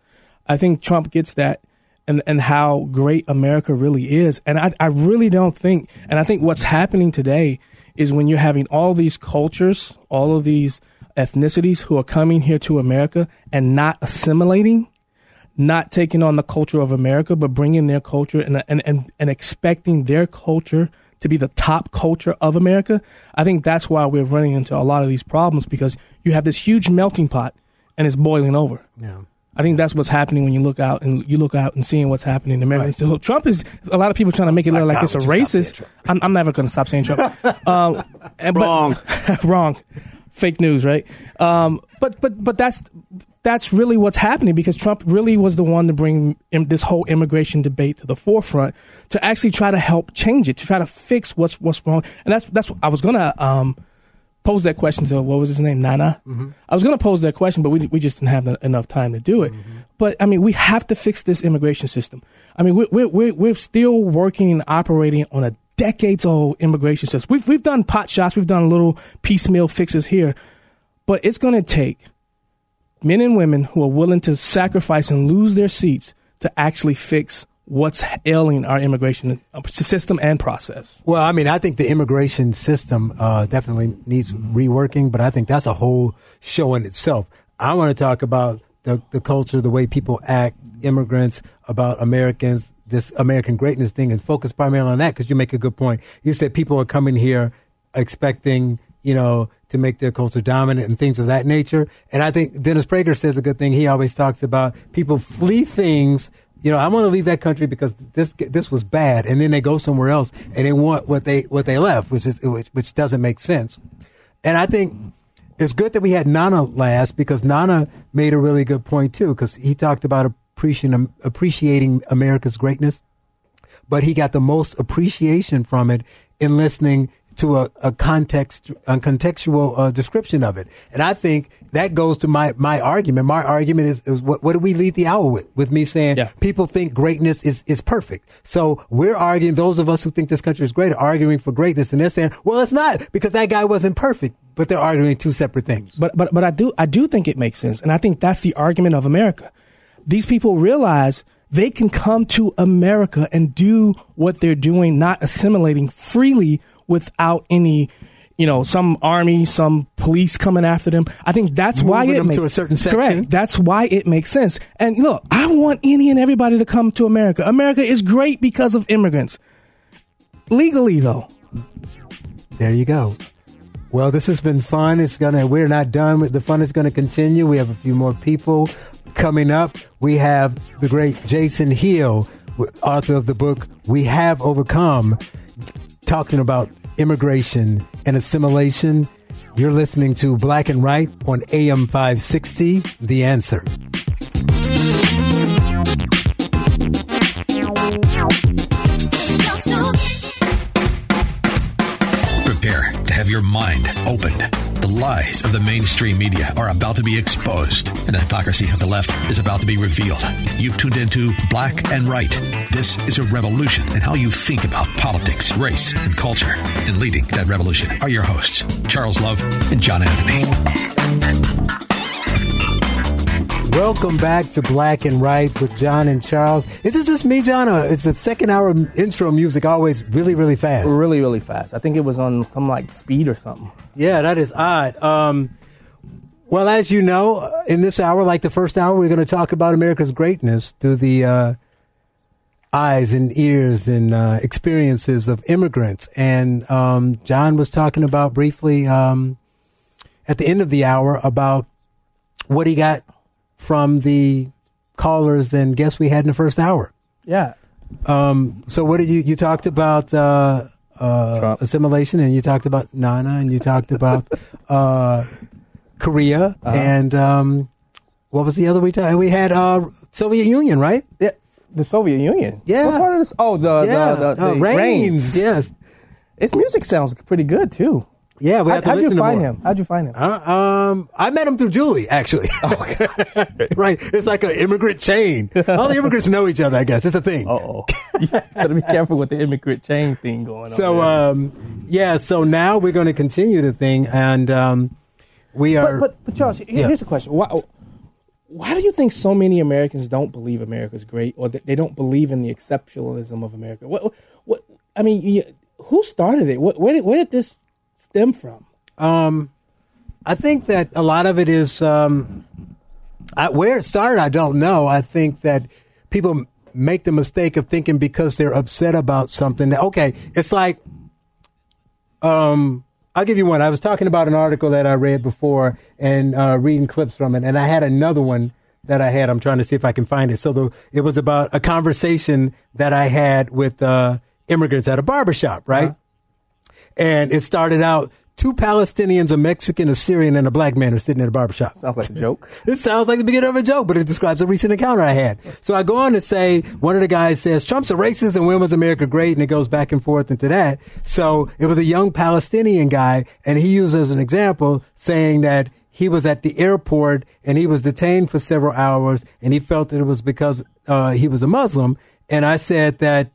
I think Trump gets that and and how great America really is. And I I really don't think and I think what's happening today is when you're having all these cultures, all of these ethnicities who are coming here to America and not assimilating, not taking on the culture of America, but bringing their culture and and and, and expecting their culture to be the top culture of America. I think that's why we're running into a lot of these problems because you have this huge melting pot and it's boiling over. Yeah. I think that's what's happening when you look out and you look out and seeing what's happening in America. Right. So Trump is a lot of people trying to make it look like it's a racist. I'm, I'm, never going to stop saying Trump. um, but, wrong, wrong, fake news, right? Um, but but but that's that's really what's happening because Trump really was the one to bring this whole immigration debate to the forefront to actually try to help change it, to try to fix what's what's wrong. And that's that's I was gonna. Um, pose that question to what was his name, Nana. Mm-hmm. I was going to pose that question, but we we just didn't have the, enough time to do it. Mm-hmm. But I mean, we have to fix this immigration system. I mean, we're we're we're, we're still working and operating on a decades old immigration system. We've we've done pot shots, we've done little piecemeal fixes here, but it's going to take men and women who are willing to sacrifice and lose their seats to actually fix what's ailing our immigration system and process? Well, I mean, I think the immigration system uh, definitely needs reworking, but I think that's a whole show in itself. I want to talk about the, the culture, the way people act, immigrants, about Americans, this American greatness thing, and focus primarily on that because you make a good point. You said people are coming here expecting, you know, to make their culture dominant and things of that nature. And I think Dennis Prager says a good thing. He always talks about people flee things you know, I want to leave that country because this this was bad, and then they go somewhere else and they want what they what they left, which is which, which doesn't make sense. And I think it's good that we had Nana last because Nana made a really good point too, because he talked about appreciating appreciating America's greatness, but he got the most appreciation from it in listening to a, a context, a contextual uh, description of it. And I think that goes to my, my argument. My argument is, is what, what do we lead the hour with? With me saying yeah. people think greatness is, is perfect. So we're arguing, those of us who think this country is great are arguing for greatness and they're saying, well, it's not because that guy wasn't perfect, but they're arguing two separate things. But, but, but I do, I do think it makes sense. And I think that's the argument of America. These people realize they can come to America and do what they're doing, not assimilating freely without any you know, some army, some police coming after them. I think that's Moving why it them makes to a certain section. Correct. That's why it makes sense. And look, I want any and everybody to come to America. America is great because of immigrants. Legally, though. There you go. Well, this has been fun. It's gonna. We're not done. with The fun is gonna continue. We have a few more people coming up. We have the great Jason Hill, author of the book "We Have Overcome," talking about immigration and assimilation. You're listening to Black and Right on AM 560. The answer. Prepare to have your mind opened. The lies of the mainstream media are about to be exposed, and the hypocrisy of the left is about to be revealed. You've tuned into Black and Right. This is a revolution in how you think about politics, race, and culture. And leading that revolution are your hosts, Charles Love and John Anthony. Welcome back to Black and Right with John and Charles. Is it just me, John? Or is the second hour intro music always really, really fast? Really, really fast. I think it was on some like speed or something. Yeah, that is odd. Um, well, as you know, in this hour, like the first hour, we're going to talk about America's greatness through the uh, eyes and ears and uh, experiences of immigrants. And um, John was talking about briefly um, at the end of the hour about what he got from the callers and guests we had in the first hour. Yeah. Um, so what did you you talked about uh, uh, assimilation and you talked about Nana and you talked about uh, Korea Uh-huh. and um, what was the other we talked? We had uh, Soviet Union, right? Yeah. The Soviet Union. Yeah. What part of this? Oh, the yeah, the, the, uh, the Rainz. Rainz. Yes. His music sounds pretty good too. Yeah, we How, have to how'd you find him? How'd you find him? Uh, um, I met him through Julie, actually. right, it's like an immigrant chain. All the immigrants know each other. I guess it's a thing. oh, you gotta be careful with the immigrant chain thing going on. So, there. um, yeah. So now we're going to continue the thing, and um, we are. but, but but Charles, here- Yeah. here's a question: Why why do you think so many Americans don't believe America's great, or that they don't believe in the exceptionalism of America? What what I mean, you, who started it? What, where did where did this stem from? Um, I think that a lot of it is um, I, where it started. I don't know. I think that people make the mistake of thinking because they're upset about something. That, okay, it's like, um, I'll give you one. I was talking about an article that I read before and uh, reading clips from it, and I had another one that I had. I'm trying to see if I can find it. So the, it was about a conversation that I had with uh, immigrants at a barbershop, right? And it started out two Palestinians, a Mexican, a Syrian, and a black man are sitting at a barbershop. Sounds like a joke. It sounds like the beginning of a joke, but it describes a recent encounter I had. So I go on to say, one of the guys says, Trump's a racist and when was America great? And it goes back and forth into that. So it was a young Palestinian guy, and he used as an example saying that he was at the airport and he was detained for several hours and he felt that it was because uh, he was a Muslim. And I said that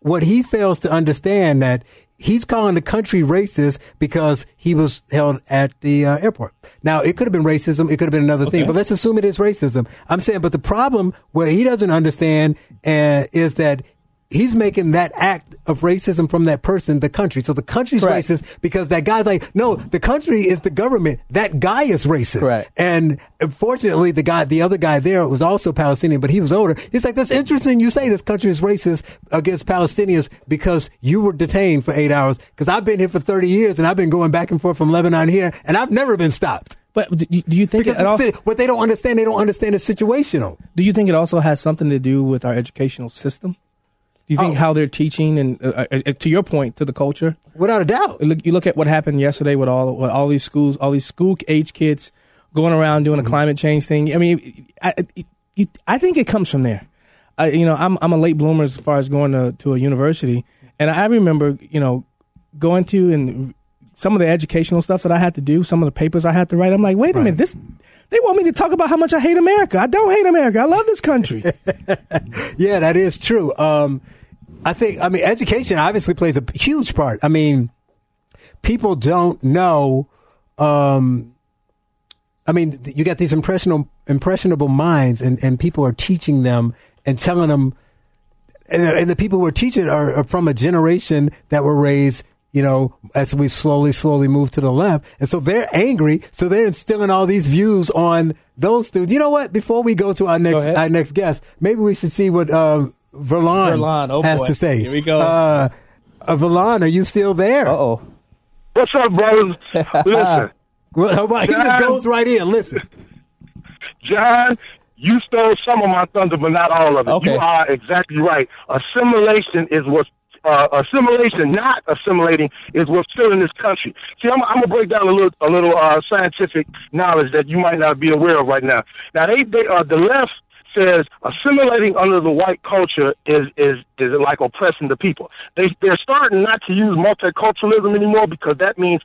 what he fails to understand that he's calling the country racist because he was held at the uh, airport. Now, it could have been racism. It could have been another thing, but let's assume it is racism. I'm saying, but the problem where he doesn't understand uh, is that he's making that act of racism from that person the country. So the country's Correct. racist because that guy's like, no, the country is the government. That guy is racist. Correct. And unfortunately, the guy, the other guy there was also Palestinian, but he was older. He's like, that's interesting. You say this country is racist against Palestinians because you were detained for eight hours. Because I've been here for 30 years and I've been going back and forth from Lebanon here and I've never been stopped. But do you, think Because it also, what they don't understand, they don't understand it's situational. do you think it also has something to do with our educational system? Do you think Oh. how they're teaching and uh, uh, uh, to your point to the culture? Without a doubt. Look, you look at what happened yesterday with all with all these schools, all these school age kids going around doing a climate change thing. I mean, I, it, I think it comes from there. I, you know, I'm I'm a late bloomer as far as going to to a university, and I remember you know going to and some of the educational stuff that I had to do, some of the papers I had to write. I'm like, wait a minute, this they want me to talk about how much I hate America. I don't hate America. I love this country. Yeah, that is true. Um, I think, I mean, education obviously plays a huge part. I mean, people don't know. Um, I mean, you got these impressionable, impressionable minds, and, and people are teaching them and telling them, and, and the people who are teaching are, are from a generation that were raised, you know, as we slowly, slowly move to the left. And so they're angry. So they're instilling all these views on those students. You know what? Before we go to our next, our next guest, maybe we should see what, um, Verlon, Verlon, oh has boy. to say. Here we go. Uh, uh, Verlon, are you still there? Uh oh. What's up, brothers? Listen. well, he just goes right in. Listen. John, you stole some of my thunder, but not all of it. Okay. You are exactly right. Assimilation is what's uh, assimilation, not assimilating, is what's filling this country. See, I'm, I'm gonna break down a little, a little uh, scientific knowledge that you might not be aware of right now. Now, they, they uh, the left says assimilating under the white culture is is is like oppressing the people. They they're starting not to use multiculturalism anymore because that means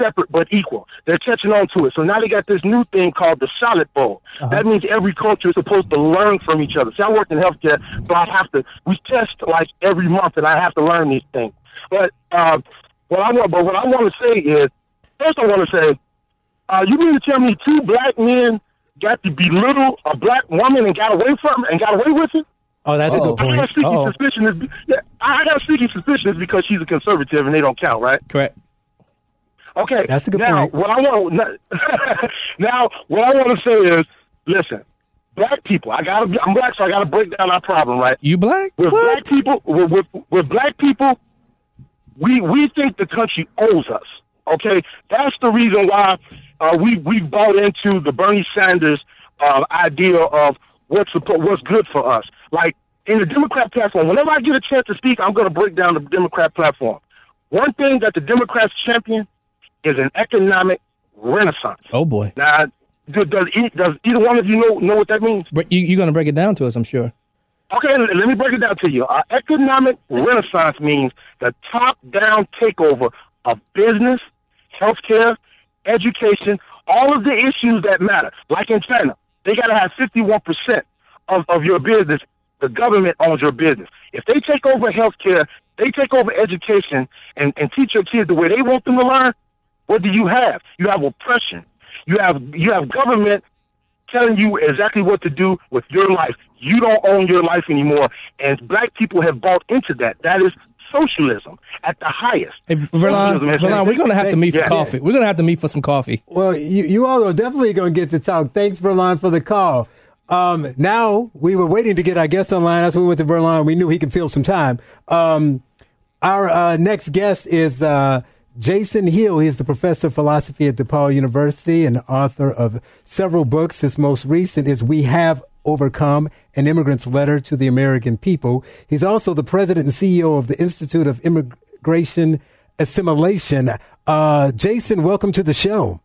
separate but equal. They're catching on to it. So now they got this new thing called the salad bowl. That means every culture is supposed to learn from each other. See, I work in healthcare, so I have to. We test like every month, and I have to learn these things. But uh, what I want, but what I want to say is, first I want to say, uh, you mean to tell me two black men got to belittle a black woman and got away from and got away with it? Oh, that's a good I point. got sneaky suspicion is yeah, I got sneaky suspicion is because she's a conservative and they don't count, right? Correct. Okay, That's a good point. now, point. What I want now, what I want to say is, listen, black people. I got. I'm black, so I got to break down our problem, right? You black? With black people, with, with with black people, we we think the country owes us. Okay, that's the reason why uh, we we bought into the Bernie Sanders uh, idea of what's what's good for us. Like in the Democrat platform, whenever I get a chance to speak, I'm going to break down the Democrat platform. One thing that the Democrats champion is an economic renaissance. Oh boy. Now, do, does e- does either one of you know know what that means? Bre- You, you're going to break it down to us, I'm sure. Okay, let me break it down to you. Uh, economic renaissance means the top-down takeover of business, healthcare, education, all of the issues that matter. Like in China, they got to have 51% of, of your business. The government owns your business. If they take over healthcare, they take over education and, and teach your kids the way they want them to learn, what do you have? You have oppression. You have you have government telling you exactly what to do with your life. You don't own your life anymore, and black people have bought into that. That is socialism at the highest. Hey, Verlon, Verlon, we're going to have to meet for Yeah. coffee. We're going to have to meet for some coffee. Well, you, you all are definitely going to get to talk. Thanks, Verlon, for the call. Um, now we were waiting to get our guest online. That's when we went to Verlon. We knew he can fill some time. Um, our uh, next guest is uh, Jason Hill. He is the professor of philosophy at DePaul University and author of several books. His most recent is We Have Overcome, an immigrant's letter to the American people. He's also the president and CEO of the Institute of Immigration Assimilation. Uh, Jason, welcome to the show.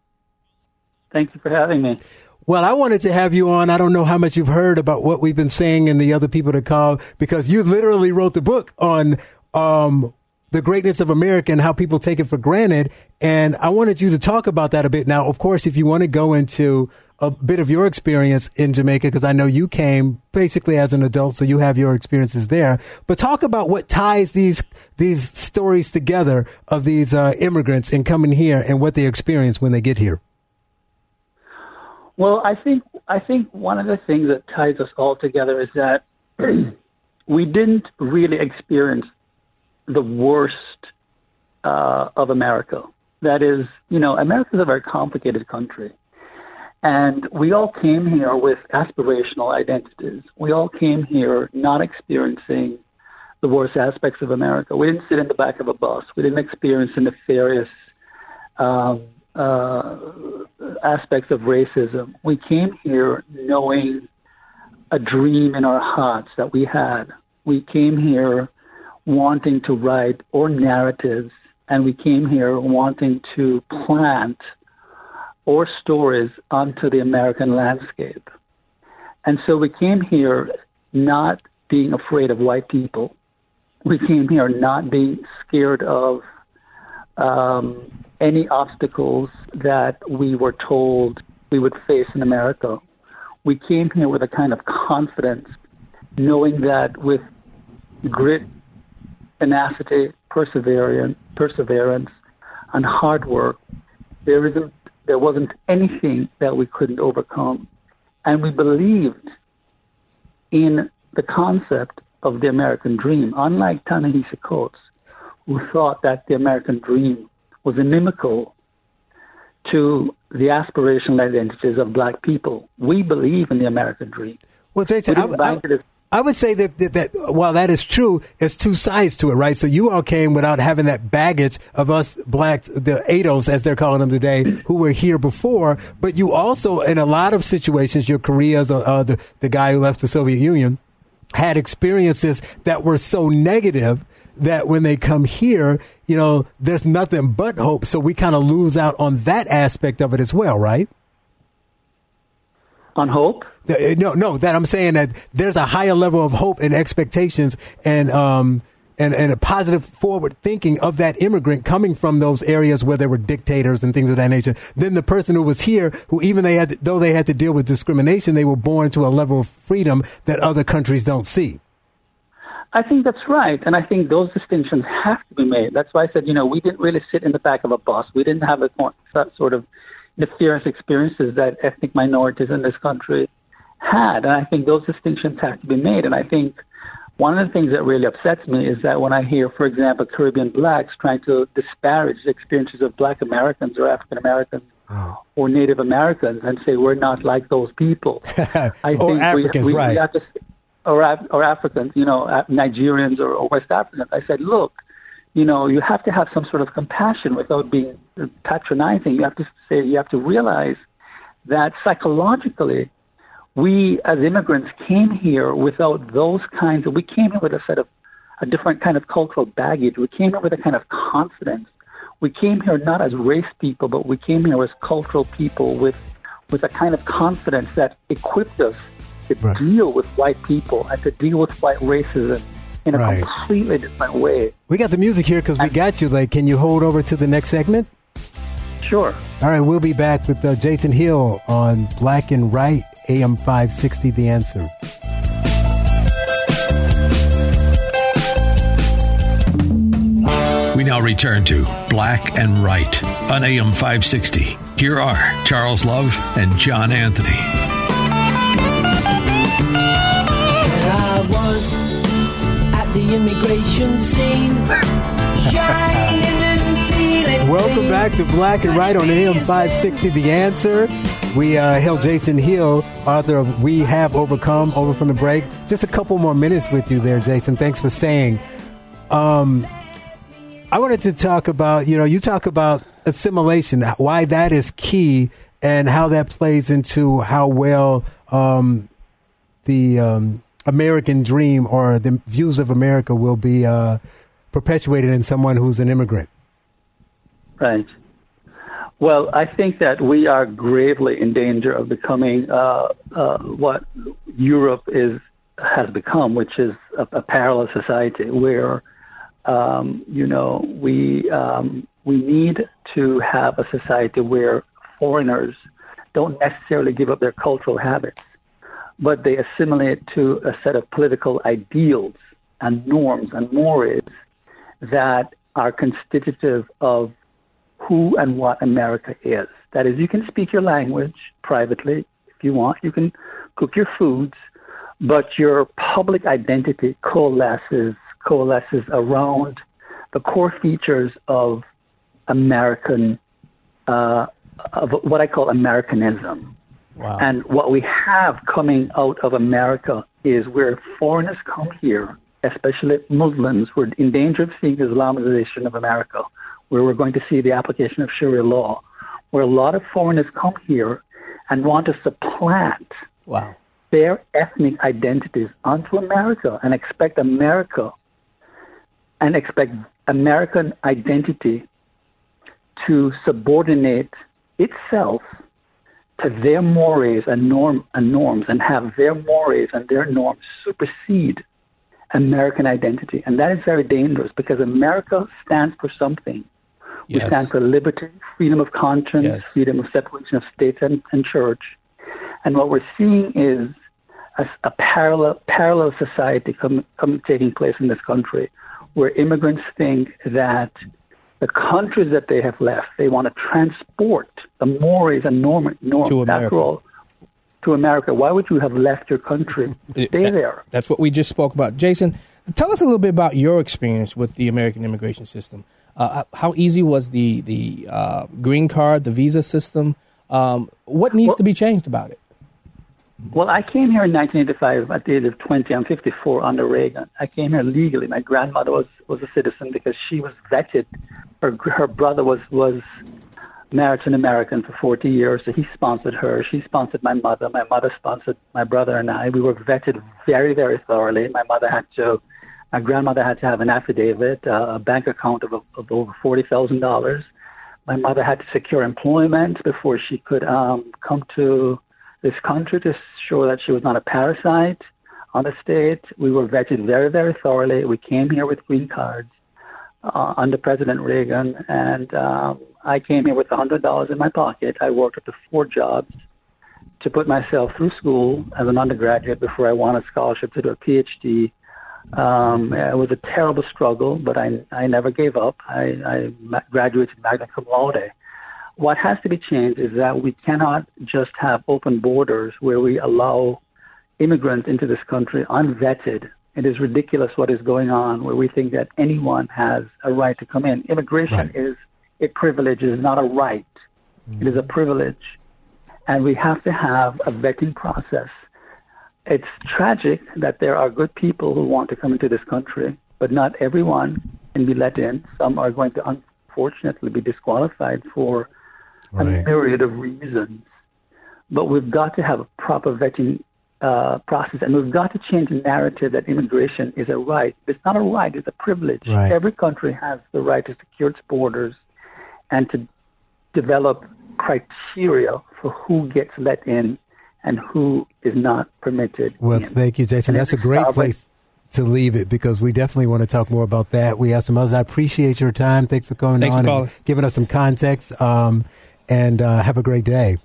Thank you for having me. Well, I wanted to have you on. I don't know how much you've heard about what we've been saying and the other people that call because you literally wrote the book on um, the greatness of America and how people take it for granted. And I wanted you to talk about that a bit. Now, of course, if you want to go into a bit of your experience in Jamaica, because I know you came basically as an adult, so you have your experiences there. But talk about what ties these these stories together of these uh, immigrants and coming here and what they experience when they get here. Well, I think I think one of the things that ties us all together is that we didn't really experience the worst uh, of America. That is, you know, America is a very complicated country. And we all came here with aspirational identities. We all came here not experiencing the worst aspects of America. We didn't sit in the back of a bus. We didn't experience the nefarious um, uh, aspects of racism. We came here knowing a dream in our hearts that we had. We came here wanting to write our narratives, and we came here wanting to plant our stories onto the American landscape. And so we came here not being afraid of white people. We came here not being scared of um, any obstacles that we were told we would face in America. We came here with a kind of confidence, knowing that with grit, tenacity, perseverance, perseverance, and hard work, there isn't, there wasn't anything that we couldn't overcome, and we believed in the concept of the American dream. Unlike Ta-Nehisi Coates, who thought that the American dream was inimical to the aspirational identities of black people. We believe in the American dream. Well, Jason, we I, I, bank it as- I would say that, that, that while that is true, it's two sides to it, right? So you all came without having that baggage of us blacks, the ADOS, as they're calling them today, who were here before. But you also, in a lot of situations, your Koreas, uh, uh, the, the guy who left the Soviet Union, had experiences that were so negative that when they come here, you know, there's nothing but hope. So we kind of lose out on that aspect of it as well, right? On hope? Uh, No, no, that I'm saying that there's a higher level of hope and expectations and, um, and, and a positive forward thinking of that immigrant coming from those areas where there were dictators and things of that nature than the person who was here who even they had to, though they had to deal with discrimination they were born to a level of freedom that other countries don't see I think that's right. And I think those distinctions have to be made. That's why I said, you know, we didn't really sit in the back of a bus. We didn't have a that sort of nefarious experiences that ethnic minorities in this country had. And I think those distinctions have to be made. And I think one of the things that really upsets me is that when I hear, for example, Caribbean blacks trying to disparage the experiences of black Americans or African Americans oh. or Native Americans and say we're not like those people. I Or Africans, we, we, right. we have to, or, or Africans, you know, uh, Nigerians or, or West Africans. I said, look, you know, you have to have some sort of compassion without being uh, patronizing. You have to say, you have to realize that psychologically, we as immigrants came here without those kinds of, we came here with a set of, a different kind of cultural baggage. We came here with a kind of confidence. We came here not as race people, but we came here as cultural people with, with a kind of confidence that equipped us to deal with white people and to deal with white racism in a Right. completely different way. we got the music here because we got you like can you hold over to the next segment Sure. all right we'll be back with uh, jason hill on black and right am 560 the answer We now return to Black and Right on AM 560. Here are Charles Love and John Anthony. There I was at the immigration scene, shining and feeling. Welcome back to Black and Right on AM 560 The Answer. We uh, hailed Jason Hill, author of We Have Overcome, over from the break. Just a couple more minutes with you there, Jason. Thanks for staying. Um, I wanted to talk about, you know, you talk about assimilation, why that is key, and how that plays into how well um, the um, American dream or the views of America will be uh, perpetuated in someone who's an immigrant. Right. Well, I think that we are gravely in danger of becoming uh, uh, what Europe is has become, which is a, a parallel society where, um, you know, we um, we need to have a society where foreigners don't necessarily give up their cultural habits, but they assimilate to a set of political ideals and norms and mores that are constitutive of who and what America is. That is, you can speak your language privately if you want, you can cook your foods, but your public identity coalesces coalesces around the core features of American, uh, of what I call Americanism. Wow. And what we have coming out of America is where foreigners come here, especially Muslims, we're in danger of seeing the Islamization of America, where we're going to see the application of Sharia law, where a lot of foreigners come here and want to supplant Wow. their ethnic identities onto America and expect America and expect American identity to subordinate itself to their mores and norm and norms and have their mores and their norms supersede American identity. And that is very dangerous because America stands for something. We Yes. stand for liberty, freedom of conscience, Yes. freedom of separation of state and, and church. And what we're seeing is a, a parallel parallel society come, come taking place in this country, where immigrants think that the countries that they have left, they want to transport the mores and norm, norms. To America. all, to America. Why would you have left your country? Stay That- there. That's what we just spoke about. Jason, tell us a little bit about your experience with the American immigration system. Uh, how easy was the the uh, green card, the visa system? Um, what needs to be changed about it? Well, I came here in 1985 at the age of 20. I'm 54 under Reagan. I came here legally. My grandmother was, was a citizen because she was vetted. Her, her brother was, was married to an American for 40 years, so he sponsored her. She sponsored my mother. My mother sponsored my brother and I. We were vetted very, very thoroughly. My mother had to, my grandmother had to have an affidavit, uh, a bank account of, of over $40,000. My mother had to secure employment before she could um, come to this country to show that she was not a parasite on the state. We were vetted very, very thoroughly. We came here with green cards uh, under President Reagan, and um, I came here with $100 in my pocket. I worked up to four jobs to put myself through school as an undergraduate before I won a scholarship to do a PhD. Um, it was a terrible struggle, but I, I never gave up. I, I graduated magna cum laude what has to be changed is that we cannot just have open borders where we allow immigrants into this country unvetted. It is ridiculous what is going on where we think that anyone has a right to come in. Immigration right. is a privilege, it is not a right. Mm-hmm. It is a privilege. And we have to have a vetting process. It's tragic that there are good people who want to come into this country, but not everyone can be let in. Some are going to unfortunately be disqualified for right. a myriad of reasons. But we've got to have a proper vetting uh, process, and we've got to change the narrative that immigration is a right. It's not a right; it's a privilege. Right. Every country has the right to secure its borders and to develop criteria for who gets let in and who is not permitted. Well, in. thank you, Jason. And That's a great place to leave it because we definitely want to talk more about that. We have some others. I appreciate your time. Thanks for coming Thanks on for and giving us some context. Um, and uh, have a great day.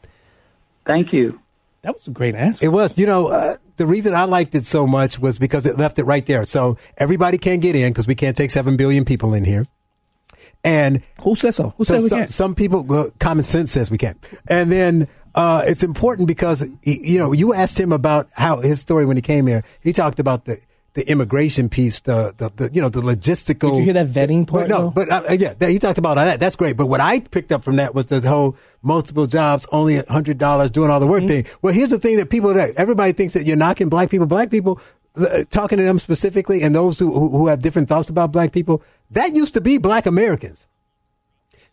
Thank you. That was a great answer. It was. You know, uh, the reason I liked it so much was because it left it right there. So everybody can't get in because we can't take 7 billion people in here. And who says so? Who so says we some, can't? Some people, well, common sense says we can't. And then uh, it's important because, you know, you asked him about how his story when he came here. He talked about the the immigration piece, the, the, the, you know the logistical. Did you hear that vetting part? But no, though? but uh, yeah, he talked about all that. That's great. But what I picked up from that was the whole multiple jobs, only hundred dollars, doing all the work mm-hmm. thing. Well, here's the thing that people that everybody thinks that you're knocking black people. Black people, uh, talking to them specifically, and those who who have different thoughts about black people, that used to be black Americans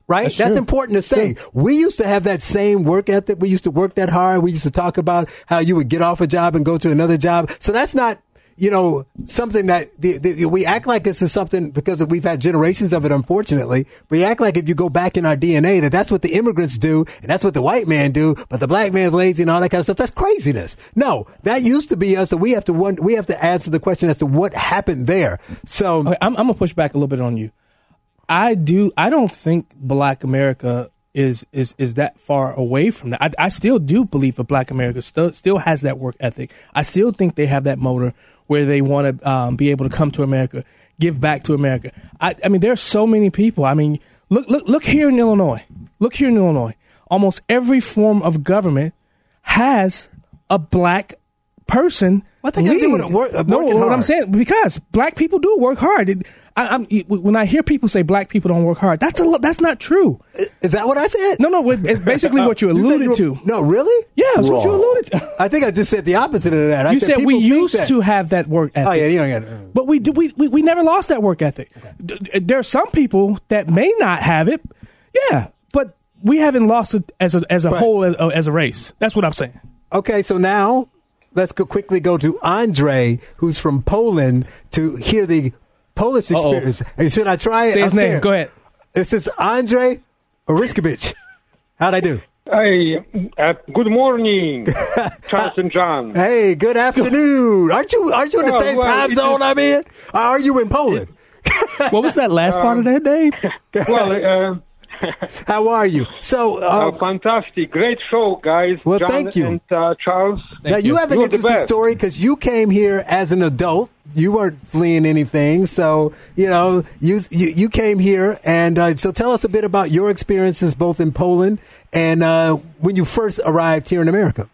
right? That's, That's important to say. Sure. We used to have that same work ethic. We used to work that hard. We used to talk about how you would get off a job and go to another job. So that's not you know, something that the, the, we act like this is something because we've had generations of it, unfortunately. We act like if you go back in our DNA that that's what the immigrants do and that's what the white man do, but the black man's lazy and all that kind of stuff. That's craziness. No, that used to be us. So we have to wonder, we have to answer the question as to what happened there. So okay, I'm, I'm gonna push back a little bit on you. I do. I don't think Black America is is is that far away from that. I, I still do believe that Black America still still has that work ethic. I still think they have that motor where they want to um, be able to come to America, give back to America. I, I mean, there are so many people. I mean, look, look, look here in Illinois. Look here in Illinois. Almost every form of government has a black person. What they got to do with it? Work, uh, no, what hard. I'm saying because black people do work hard. It, I, when I hear people say black people don't work hard, that's a that's not true. Is that what I said? No, no. It's basically what you alluded you to. No, really? Yeah, that's Wrong. what you alluded to. I think I just said the opposite of that. I you said, said we used to have that work ethic. Oh yeah, you don't get it. But we, do, we we we never lost that work ethic. Okay. There are some people that may not have it. Yeah, but we haven't lost it as a as a but, whole as, as a race. That's what I'm saying. Okay, so now let's go quickly go to Andre, who's from Poland, to hear the Polish experience. And should I try it? Say his name. Go ahead. This is Andre Oriskevich. How'd I do? Hey, uh, good morning, Charles and John. Hey, good afternoon. Aren't you aren't you in the oh, same well, time zone I'm in? Or are you in Poland? what was that last um, part of that name? well, uh, How are you? So, uh, uh, fantastic, great show, guys. Well, John thank you, and uh, Charles. Thank now you, you have an You're interesting story because you came here as an adult. You weren't fleeing anything, so you know you you, you came here, and uh, so tell us a bit about your experiences both in Poland and uh, when you first arrived here in America.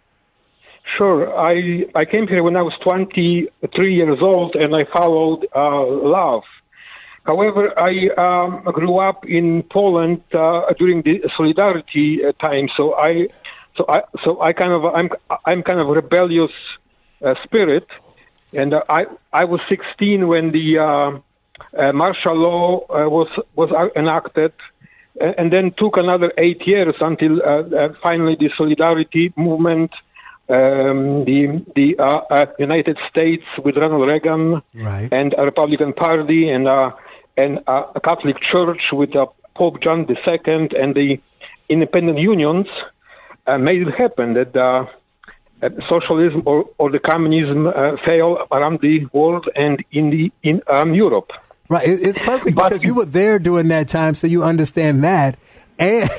Sure. I I came here when I was 23 years old, and I followed uh, love However, I um, grew up in Poland uh, during the Solidarity uh, time, so I so I so I kind of I'm I'm kind of rebellious uh, spirit, and uh, I I was 16 when the uh, uh, martial law uh, was was enacted, and, then took another eight years until uh, uh, finally the solidarity movement. Um, the the uh, uh, United States with Ronald Reagan Right. and a Republican Party and uh, and uh, a Catholic Church with uh, Pope John II and the independent unions uh, made it happen that uh, socialism or, or the communism uh, fail around the world and in the in um, Europe. Right. It's perfect because you were there during that time, so you understand that. And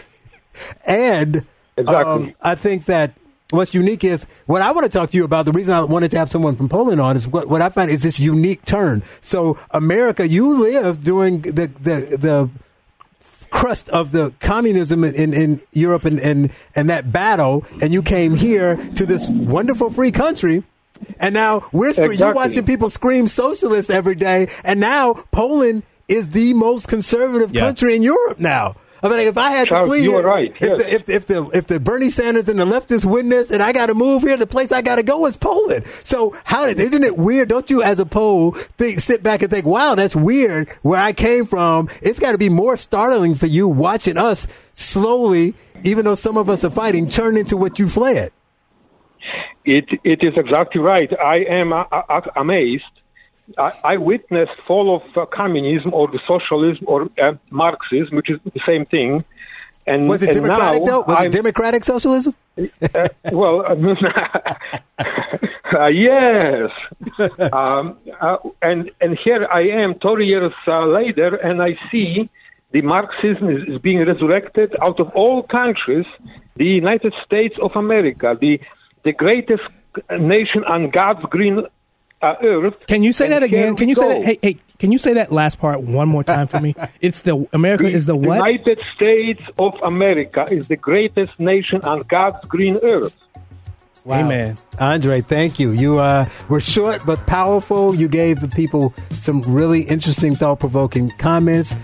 and um, I think that what's unique is what I want to talk to you about. The reason I wanted to have someone from Poland on is what, what I find is this unique turn. So America, you lived during the the the crust of the communism in, in, in Europe and, and, and that battle, and you came here to this wonderful free country. And now we're scre- you're watching people scream socialist every day, and now Poland is the most conservative Yeah. country in Europe now. I mean, if I had to flee, you here, are right, If, the, if, if the if the Bernie Sanders and the leftists win this, and I got to move here, the place I got to go is Poland. So how did isn't it weird? Don't you, as a Pole, think sit back and think, wow, that's weird. Where I came from, it's got to be more startling for you watching us slowly, even though some of us are fighting, turn into what you fled. It it is exactly right. I am uh, uh, amazed. I, I witnessed fall of uh, communism or the socialism or uh, Marxism, which is the same thing. And Was it and democratic now though? Was I'm- it democratic socialism? uh, well, uh, yes. um, uh, and and here I am, 30 years uh, later, and I see the Marxism is, is being resurrected out of all countries. The United States of America, the the greatest nation on God's green uh, earth. Can you say that again? Can you say go. that? Hey, hey, can you say that last part one more time for me? It's the America is the what? United States of America is the greatest nation on God's green earth. Wow. Amen. Andre, thank you. You uh, were short but powerful. You gave the people some really interesting, thought provoking comments.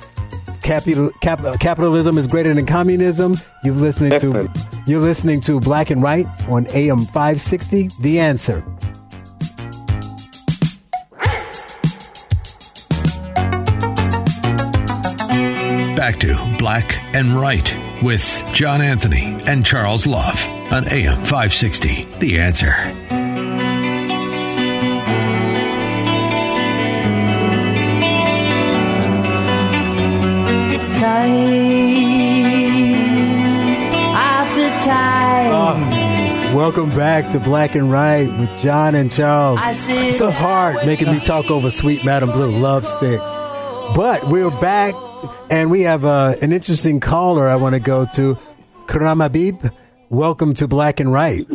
Capital, cap, uh, capitalism is greater than communism. You're listening to you're listening to Black and Right on AM 560. The answer. Back to Black and Right with John Anthony and Charles Love on AM 560. The answer. Time after time. Oh, welcome back to Black and Right with John and Charles. I see It's so hard making me talk over Sweet Madame Blue. Love sticks. But we're back, and we have uh, an interesting caller I want to go to. Karamabib, welcome to Black and Right.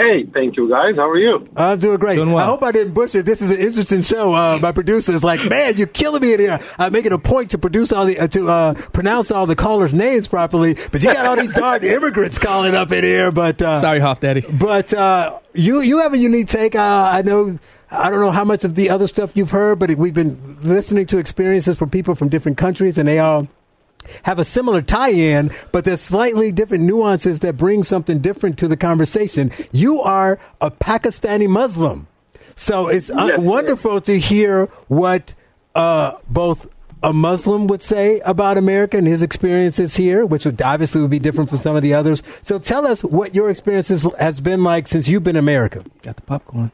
Hey, thank you guys. How are you? I'm doing great. I hope I didn't bush it. This is an interesting show. Uh, my producer is like, man, you're killing me in here. I'm making a point to produce all the uh, to uh, pronounce all the callers' names properly, but you got all these darn immigrants calling up in here. But uh, Sorry, Hoff Daddy. But uh, you you have a unique take. Uh, I know. I don't know how much of the other stuff you've heard, but we've been listening to experiences from people from different countries, and they all have a similar tie-in, but there's slightly different nuances that bring something different to the conversation. You are a Pakistani Muslim, so it's uh, Yes, wonderful to hear what uh, both a Muslim would say about America and his experiences here, which would obviously would be different from some of the others. So tell us what your experiences has been like since you've been in America. Got the popcorn.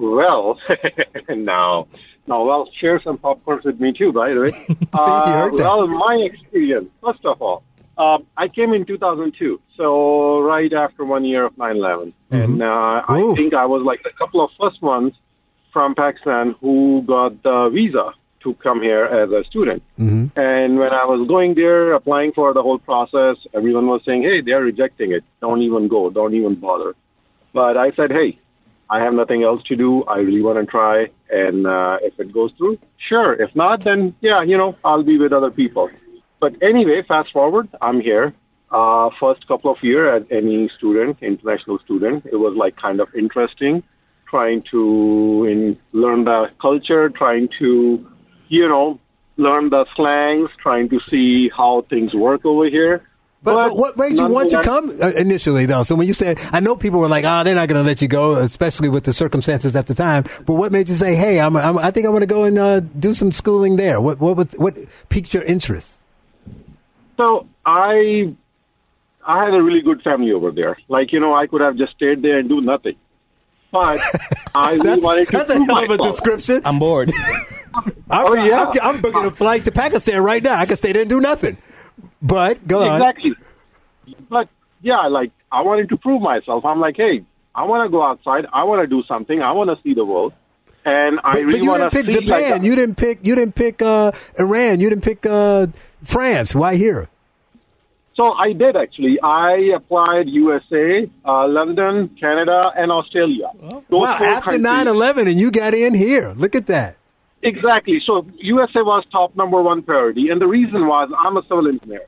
Well, now, now, well, share some popcorns with me too, by the way. uh, well, my experience, first of all, um, I came in 2002, so right after one year of 9/11, and uh, I think I was like a couple of first ones from Pakistan who got the visa to come here as a student. Mm-hmm. And when I was going there, applying for the whole process, everyone was saying, hey, they're rejecting it. Don't even go. Don't even bother. But I said, hey, I have nothing else to do. I really want to try. And uh, if it goes through, sure. If not, then yeah, you know, I'll be with other people. But anyway, fast forward, I'm here. Uh, first couple of year as any student, international student, it was like kind of interesting, trying to in, learn the culture, trying to, you know, learn the slangs, trying to see how things work over here. But, but what made you want to come uh, initially, though? So when you said, I know people were like, "Oh, they're not going to let you go," especially with the circumstances at the time. But what made you say, "Hey, I'm, I'm I think I want to go and uh, do some schooling there"? What what was what piqued your interest? So I I had a really good family over there. Like you know, I could have just stayed there and do nothing. But I really That's, wanted to that's a prove hell of a description. I'm bored. I'm, Oh, yeah. I'm, I'm booking a flight to Pakistan right now. I can stay there and do nothing. But go on. Exactly. But yeah, like I wanted to prove myself. I'm like, hey, I want to go outside. I want to do something. I want to see the world, and I But, really but you want didn't to pick see Japan. like. you didn't pick. You didn't pick uh, Iran. You didn't pick uh, France. Why here? so I did actually. I applied USA, uh, London, Canada, and Australia. Those wow, after countries. 9-11 and you got in here. Look at that. Exactly. So USA was top number one priority, and the reason was I'm a civil engineer,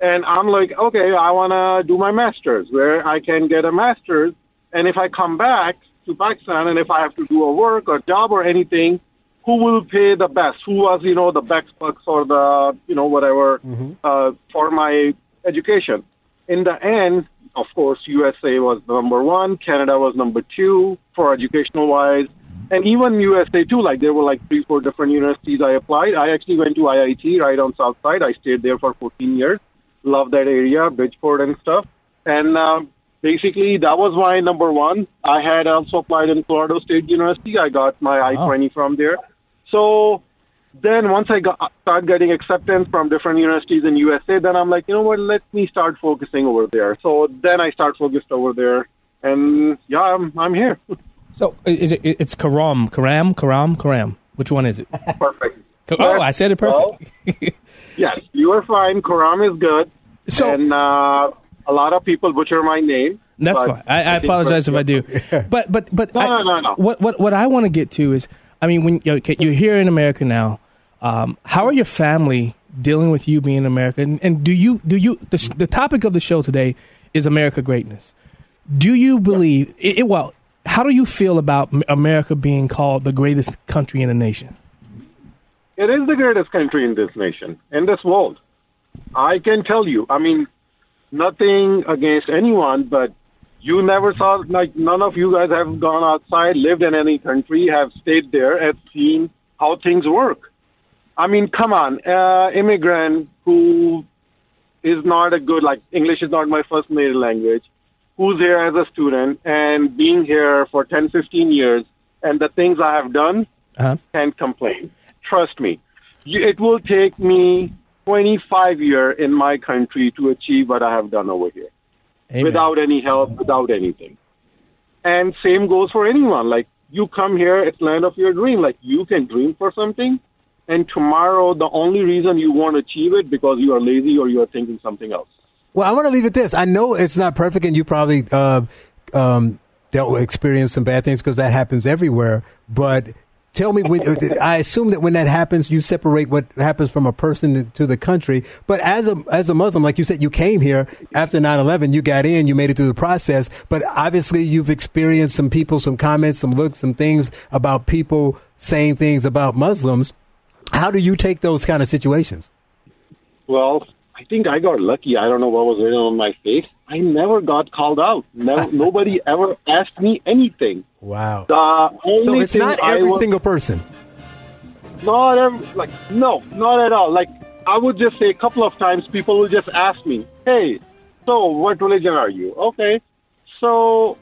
and I'm like, okay, I want to do my master's where I can get a master's, and if I come back to Pakistan, and if I have to do a work or job or anything, who will pay the best? Who was you know the best bucks or the you know whatever uh, for my education? In the end, of course, USA was number one, Canada was number two for educational wise and even USA too. Like there were like three, four different universities I applied. I actually went to IIT right on South Side. I stayed there for 14 years. Love that area, Bridgeport and stuff. And um, basically, that was my number one. I had also applied in Colorado State University. I got my I-20 from there. So then once I got start getting acceptance from different universities in USA, then I'm like, you know what? Let me start focusing over there. So then I start focused over there, and yeah, I'm I'm here. So is it? It's Karam, Karam, Karam, Karam. Which one is it? Perfect. Oh, I said it perfect. Yes, you are fine. Quran is good. So, and uh, a lot of people butcher my name. That's fine. I, I apologize if I do. But but but No, I- no, no, no. What what what I want to get to is, I mean, when you're, you're here in America now, um, how are your family dealing with you being in America? And, and do you do you the, the topic of the show today is America greatness? Do you believe? It, it- well, how do you feel about America being called the greatest country in the nation? It is the greatest country in this nation, in this world. I can tell you. I mean, nothing against anyone, but you never saw, like, none of you guys have gone outside, lived in any country, have stayed there, have seen how things work. I mean, come on, uh, immigrant who is not a good, like, English is not my first native language, who's here as a student and being here for 10, 15 years, and the things I have done, Uh-huh. can't complain. Trust me. It will take me 25 years in my country to achieve what I have done over here Amen. without any help, without anything. And same goes for anyone. Like you come here, it's land of your dream. Like you can dream for something, and tomorrow the only reason you won't achieve it because you are lazy or you are thinking something else. Well, I want to leave it this. I know it's not perfect, and you probably uh, um, dealt with experience some bad things because that happens everywhere. But tell me, when, uh, I assume that when that happens, you separate what happens from a person to the country. But as a as a Muslim, like you said, you came here after 9-11, You got in, you made it through the process. But obviously, you've experienced some people, some comments, some looks, some things about people saying things about Muslims. How do you take those kind of situations? Well, I think I got lucky. I don't know what was written on my face. I never got called out. Never, nobody ever asked me anything. Wow. The only So it's not every was- single person. Not every, like no, not at all. Like I would just say a couple of times, people will just ask me, "Hey, so what religion are you?" Okay, so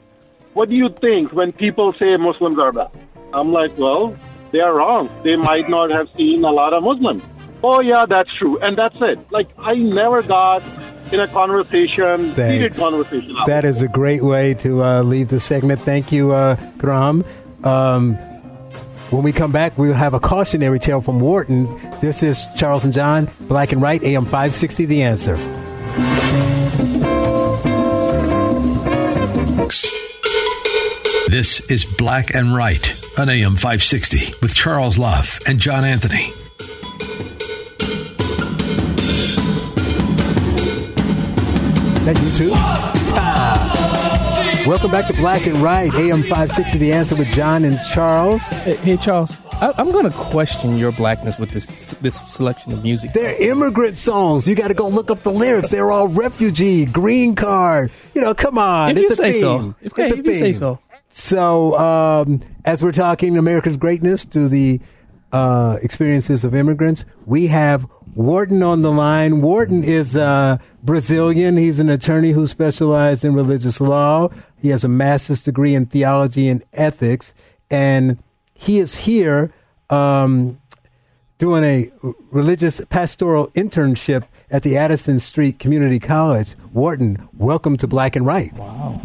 what do you think when people say Muslims are bad? I'm like, well, they are wrong. They might not have seen a lot of Muslims. Oh yeah, that's true, and that's it. Like I never got in a conversation, heated conversation. That is a great way to uh, leave the segment. Thank you, uh, Graham. Um, when we come back, we'll have a cautionary tale from Wharton. This is Charles and John, Black and Right, AM 560, The Answer. This is Black and Right on AM 560 with Charles Love and John Anthony. That YouTube? Ah. Welcome back to Black and Right, AM 560 The Answer with John and Charles. Hey, hey, Charles, I, I'm going to question your blackness with this this selection of music. They're immigrant songs. You got to go look up the lyrics. They're all refugee, green card. You know, come on. If it's you say theme. so. If- if you say so. So, um, as we're talking America's greatness to the uh, experiences of immigrants, we have Wharton on the line. Wharton is uh, Brazilian. He's an attorney who specialized in religious law. He has a master's degree in theology and ethics, and he is here um, doing a religious pastoral internship at the Addison Street Community College. Wharton, welcome to Black and Right. Wow.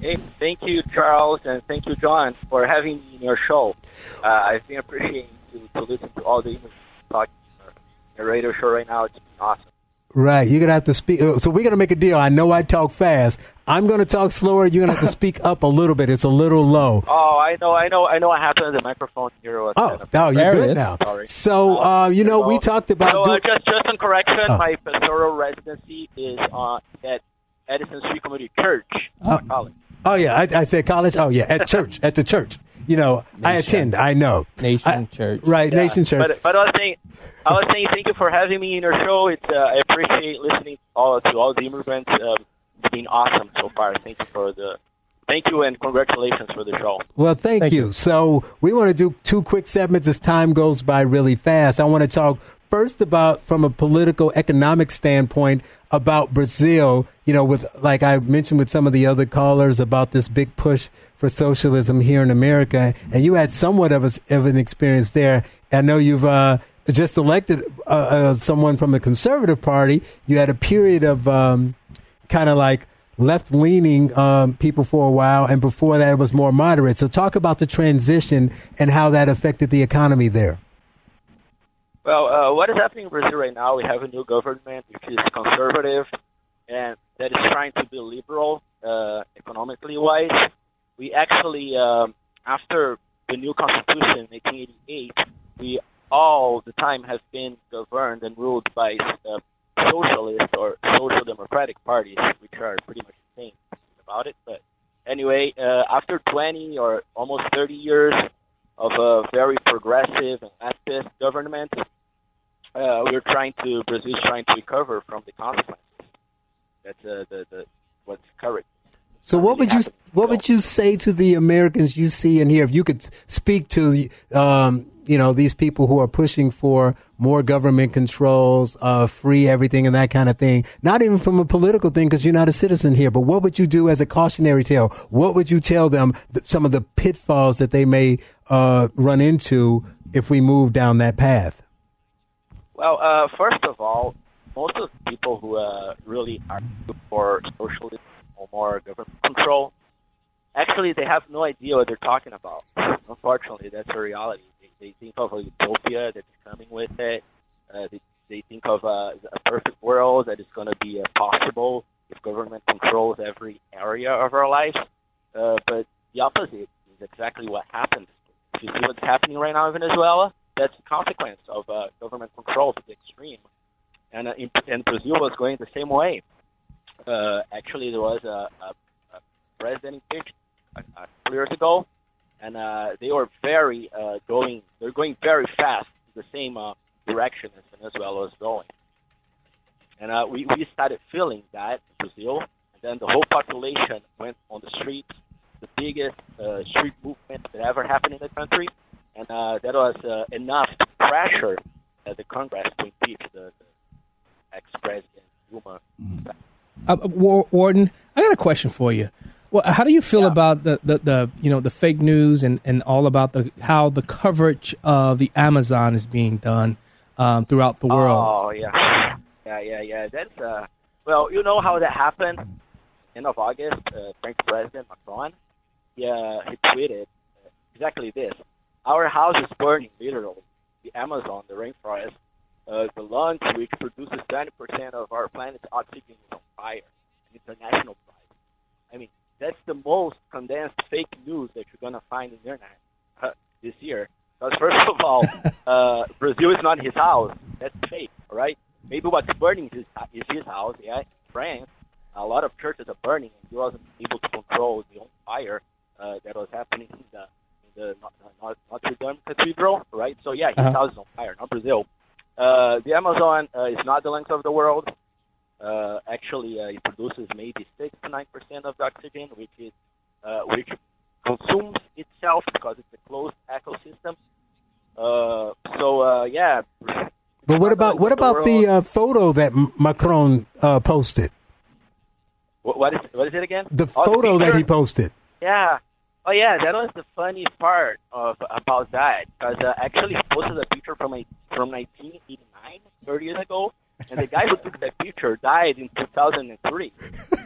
Hey, thank you, Charles, and thank you, John, for having me in your show. Uh, I've been appreciating to, to listen to all the English talking on your radio show right now. It's been awesome. Right, you're gonna have to speak. uh, So we're gonna make a deal. I know I talk fast. I'm gonna talk slower. You're gonna have to speak up a little bit. It's a little low. Oh, I know, I know, I know what happened. To the microphone here was. Oh, oh, you're good now. Sorry. So, uh, you know, we talked about. So, do- uh, just just on correction, Oh. my pastoral residency is uh, at Edison Street Community Church, not college. oh yeah, I, I said college. Oh yeah, at church, at the church. You know, I attend. I know. Nation I- Church. Right, Yeah, Nation Church. But, but I was saying, I was saying, thank you for having me in your show. It's uh, I appreciate listening all to all the immigrants. Um, it's been awesome so far. Thank you for the, thank you and congratulations for the show. Well, thank, you. So we want to do two quick segments as time goes by really fast. I want to talk first about, from a political economic standpoint, about Brazil. You know, with like I mentioned with some of the other callers about this big push for socialism here in America, and you had somewhat of, a, of an experience there. I know you've uh, just elected uh, uh, someone from the Conservative Party. You had a period of um, kind of like left leaning um, people for a while, and before that, it was more moderate. So, talk about the transition and how that affected the economy there. Well, uh, what is happening in Brazil right now? We have a new government which is conservative and that is trying to be liberal uh, economically wise. We actually, um, after the new constitution in 1888, we all the time have been governed and ruled by uh, socialist or social democratic parties, which are pretty much the same about it. But anyway, uh, after 20 or almost 30 years of a very progressive and leftist government, uh, we're trying to Brazil's trying to recover from the consequences. That's uh, the, the what's current. So, what would you what would you say to the Americans you see and hear if you could speak to um, you know these people who are pushing for more government controls, uh, free everything, and that kind of thing? Not even from a political thing because you're not a citizen here. But what would you do as a cautionary tale? What would you tell them some of the pitfalls that they may uh, run into if we move down that path? Well, uh, first of all, most of the people who uh, really are for socialism or more government control, actually, they have no idea what they're talking about. Unfortunately, that's a reality. They, think of a utopia that's coming with it. Uh, they, they think of uh, a perfect world that is going to be uh, possible if government controls every area of our life. Uh, but the opposite is exactly what happens. If you see what's happening right now in Venezuela, that's a consequence of uh, government control to the extreme. And, uh, in, and Brazil was going the same way. Uh, actually, there was a, a, a president impeached a, a couple years ago, and uh, they were very uh, going. They're going very fast in the same uh, direction as Venezuela was going. And uh, we we started feeling that in Brazil, and then the whole population went on the streets. The biggest uh, street movement that ever happened in the country, and uh, that was uh, enough to pressure uh, the Congress to impeach the, the ex-president Dilma. Uh, Warden, I got a question for you. Well, how do you feel about the, the, the you know the fake news and, and all about the how the coverage of the Amazon is being done um, throughout the world? Oh yeah, yeah, yeah, yeah. That's uh, well, you know how that happened. End of August, uh, French President Macron, he, uh, he tweeted exactly this: "Our house is burning, literally. The Amazon, the rainforest, uh, the lungs which produces 90% of our planet's oxygen is on fire. And it's a national pride. I mean, that's the most condensed fake news that you're gonna find in the internet uh, this year. Because first of all, uh, Brazil is not his house. That's fake, right? Maybe what's burning is, is his house, yeah, France. a lot of churches are burning, and he wasn't able to control the own fire uh, that was happening in the in the Not- Not- Notre Dame Cathedral, right? So yeah, his Uh-huh. house is on fire, not Brazil. Uh, the Amazon uh, is not the length of the world. Uh, actually, uh, it produces maybe six to nine percent of the oxygen, which is uh, which consumes itself because it's a closed ecosystem. Uh, so uh, yeah, But what about what about the uh, photo that Macron uh, posted? what, what is what is it again? The Oh, photo that he posted. Yeah. Oh yeah, that was the funny part of about that because uh, actually he posted a picture from a, from 1989, 30 years ago, and the guy who took that picture died in 2003,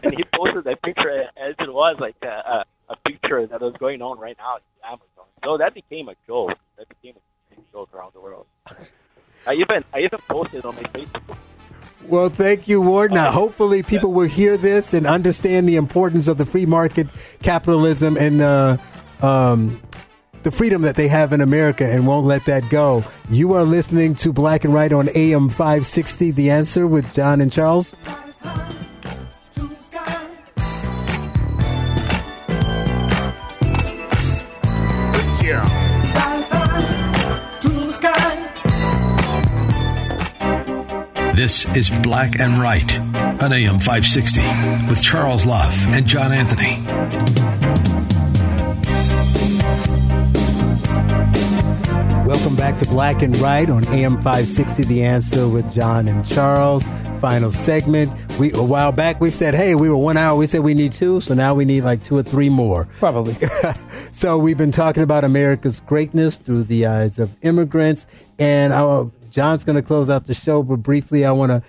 and he posted that picture as it was like a, a, a picture that was going on right now in Amazon. So that became a joke. That became a joke around the world. I even I even posted on my Facebook. Well, thank you, Ward. Now, hopefully, people will hear this and understand the importance of the free market capitalism and uh, um, the freedom that they have in America and won't let that go. You are listening to Black and Right on AM 560, The Answer with John and Charles. This is Black and Right on AM 560 with Charles Love and John Anthony. Welcome back to Black and Right on AM 560, The Answer with John and Charles. Final segment. We a while back we said, hey, we were one hour. We said we need two, so now we need like two or three more. Probably. so we've been talking about America's greatness through the eyes of immigrants, and our, John's going to close out the show. But briefly, I want to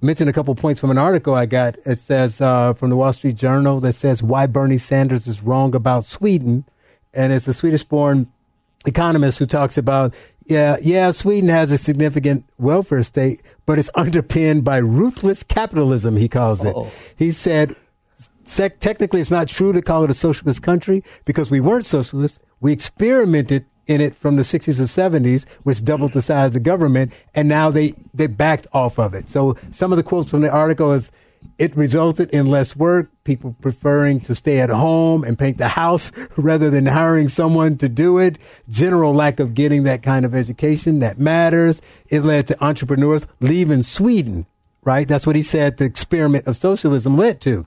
mention a couple points from an article I got. It says uh, from the Wall Street Journal that says why Bernie Sanders is wrong about Sweden, and it's a Swedish-born economist who talks about yeah yeah Sweden has a significant welfare state, but it's underpinned by ruthless capitalism. He calls it. He said. Technically, it's not true to call it a socialist country because we weren't socialists. We experimented in it from the 60s and 70s, which doubled the size of the government, and now they, they backed off of it. So some of the quotes from the article is, it resulted in less work, people preferring to stay at home and paint the house rather than hiring someone to do it. General lack of getting that kind of education that matters. It led to entrepreneurs leaving Sweden, right? That's what he said the experiment of socialism led to.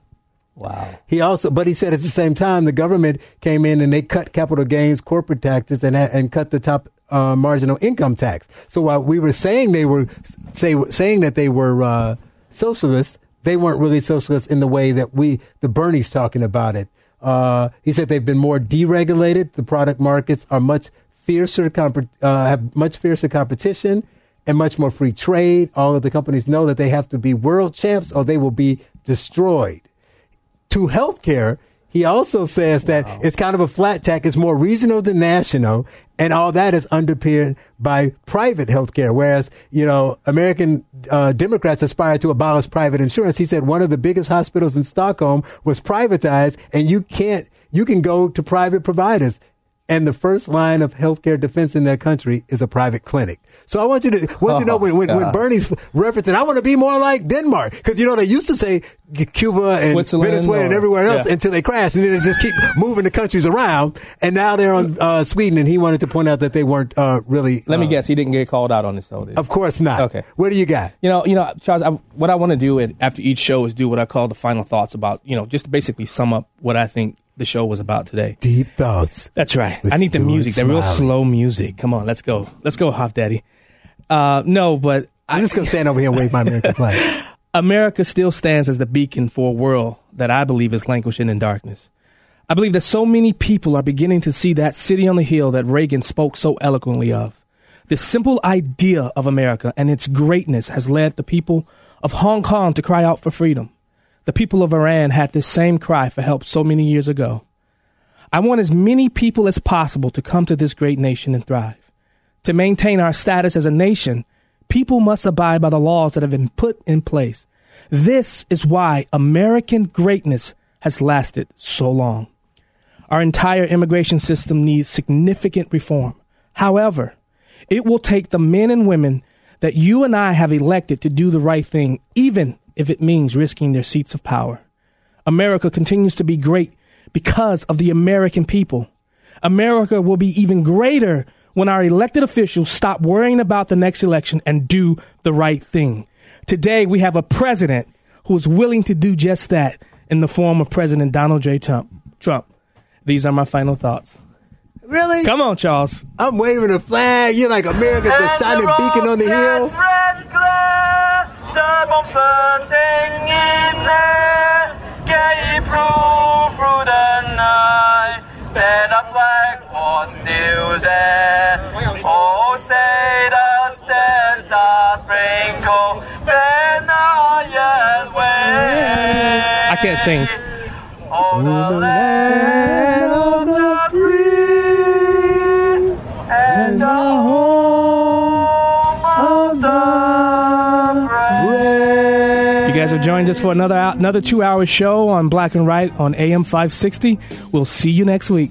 Wow. He also, but he said at the same time, the government came in and they cut capital gains, corporate taxes, and and cut the top uh, marginal income tax. So while we were saying they were say saying that they were uh, socialists, they weren't really socialists in the way that we the Bernie's talking about it. Uh, he said they've been more deregulated. The product markets are much fiercer, comp- uh, have much fiercer competition and much more free trade. All of the companies know that they have to be world champs or they will be destroyed to healthcare, he also says that it's kind of a flat tax. It's more regional than national. And all that is underpinned by private healthcare. Whereas, you know, American uh, Democrats aspire to abolish private insurance. He said one of the biggest hospitals in Stockholm was privatized and you can't, you can go to private providers. And the first line of healthcare defense in that country is a private clinic. So I want you to want you to know when, when, when Bernie's referencing, I want to be more like Denmark. Because, you know, they used to say Cuba and Venezuela and everywhere else yeah. until they crashed, And then they just keep moving the countries around. And now they're on uh, Sweden. And he wanted to point out that they weren't uh, really. Let me uh, guess, he didn't get called out on this, though. Of course not. Okay. What do you got? You know, you know, Charles. I, what I want to do after each show is do what I call the final thoughts about, you know, just to basically sum up what I think the show was about today. Deep thoughts. That's right. Let's I need the music, the real slow music. Come on, let's go. Let's go, Hop Daddy. Uh, no, but I'm just going to stand over here and wave my American flag. America still stands as the beacon for a world that I believe is languishing in darkness. I believe that so many people are beginning to see that city on the hill that Reagan spoke so eloquently of. The simple idea of America and its greatness has led the people of Hong Kong to cry out for freedom. The people of Iran had this same cry for help so many years ago. I want as many people as possible to come to this great nation and thrive. To maintain our status as a nation, people must abide by the laws that have been put in place. This is why American greatness has lasted so long. Our entire immigration system needs significant reform. However, it will take the men and women that you and I have elected to do the right thing, even if it means risking their seats of power. America continues to be great because of the American people. America will be even greater when our elected officials stop worrying about the next election and do the right thing. Today, we have a president who is willing to do just that in the form of President Donald J. Trump. Trump. These are my final thoughts. Really? Come on, Charles. I'm waving a flag. You're like America, the shining beacon on the hill. That flag was still there. Oh, say the stars, stars sprinkle, then iron way. I can't sing. Oh, the land joined us for another another two hour show on Black and Right on AM 560. We'll see you next week.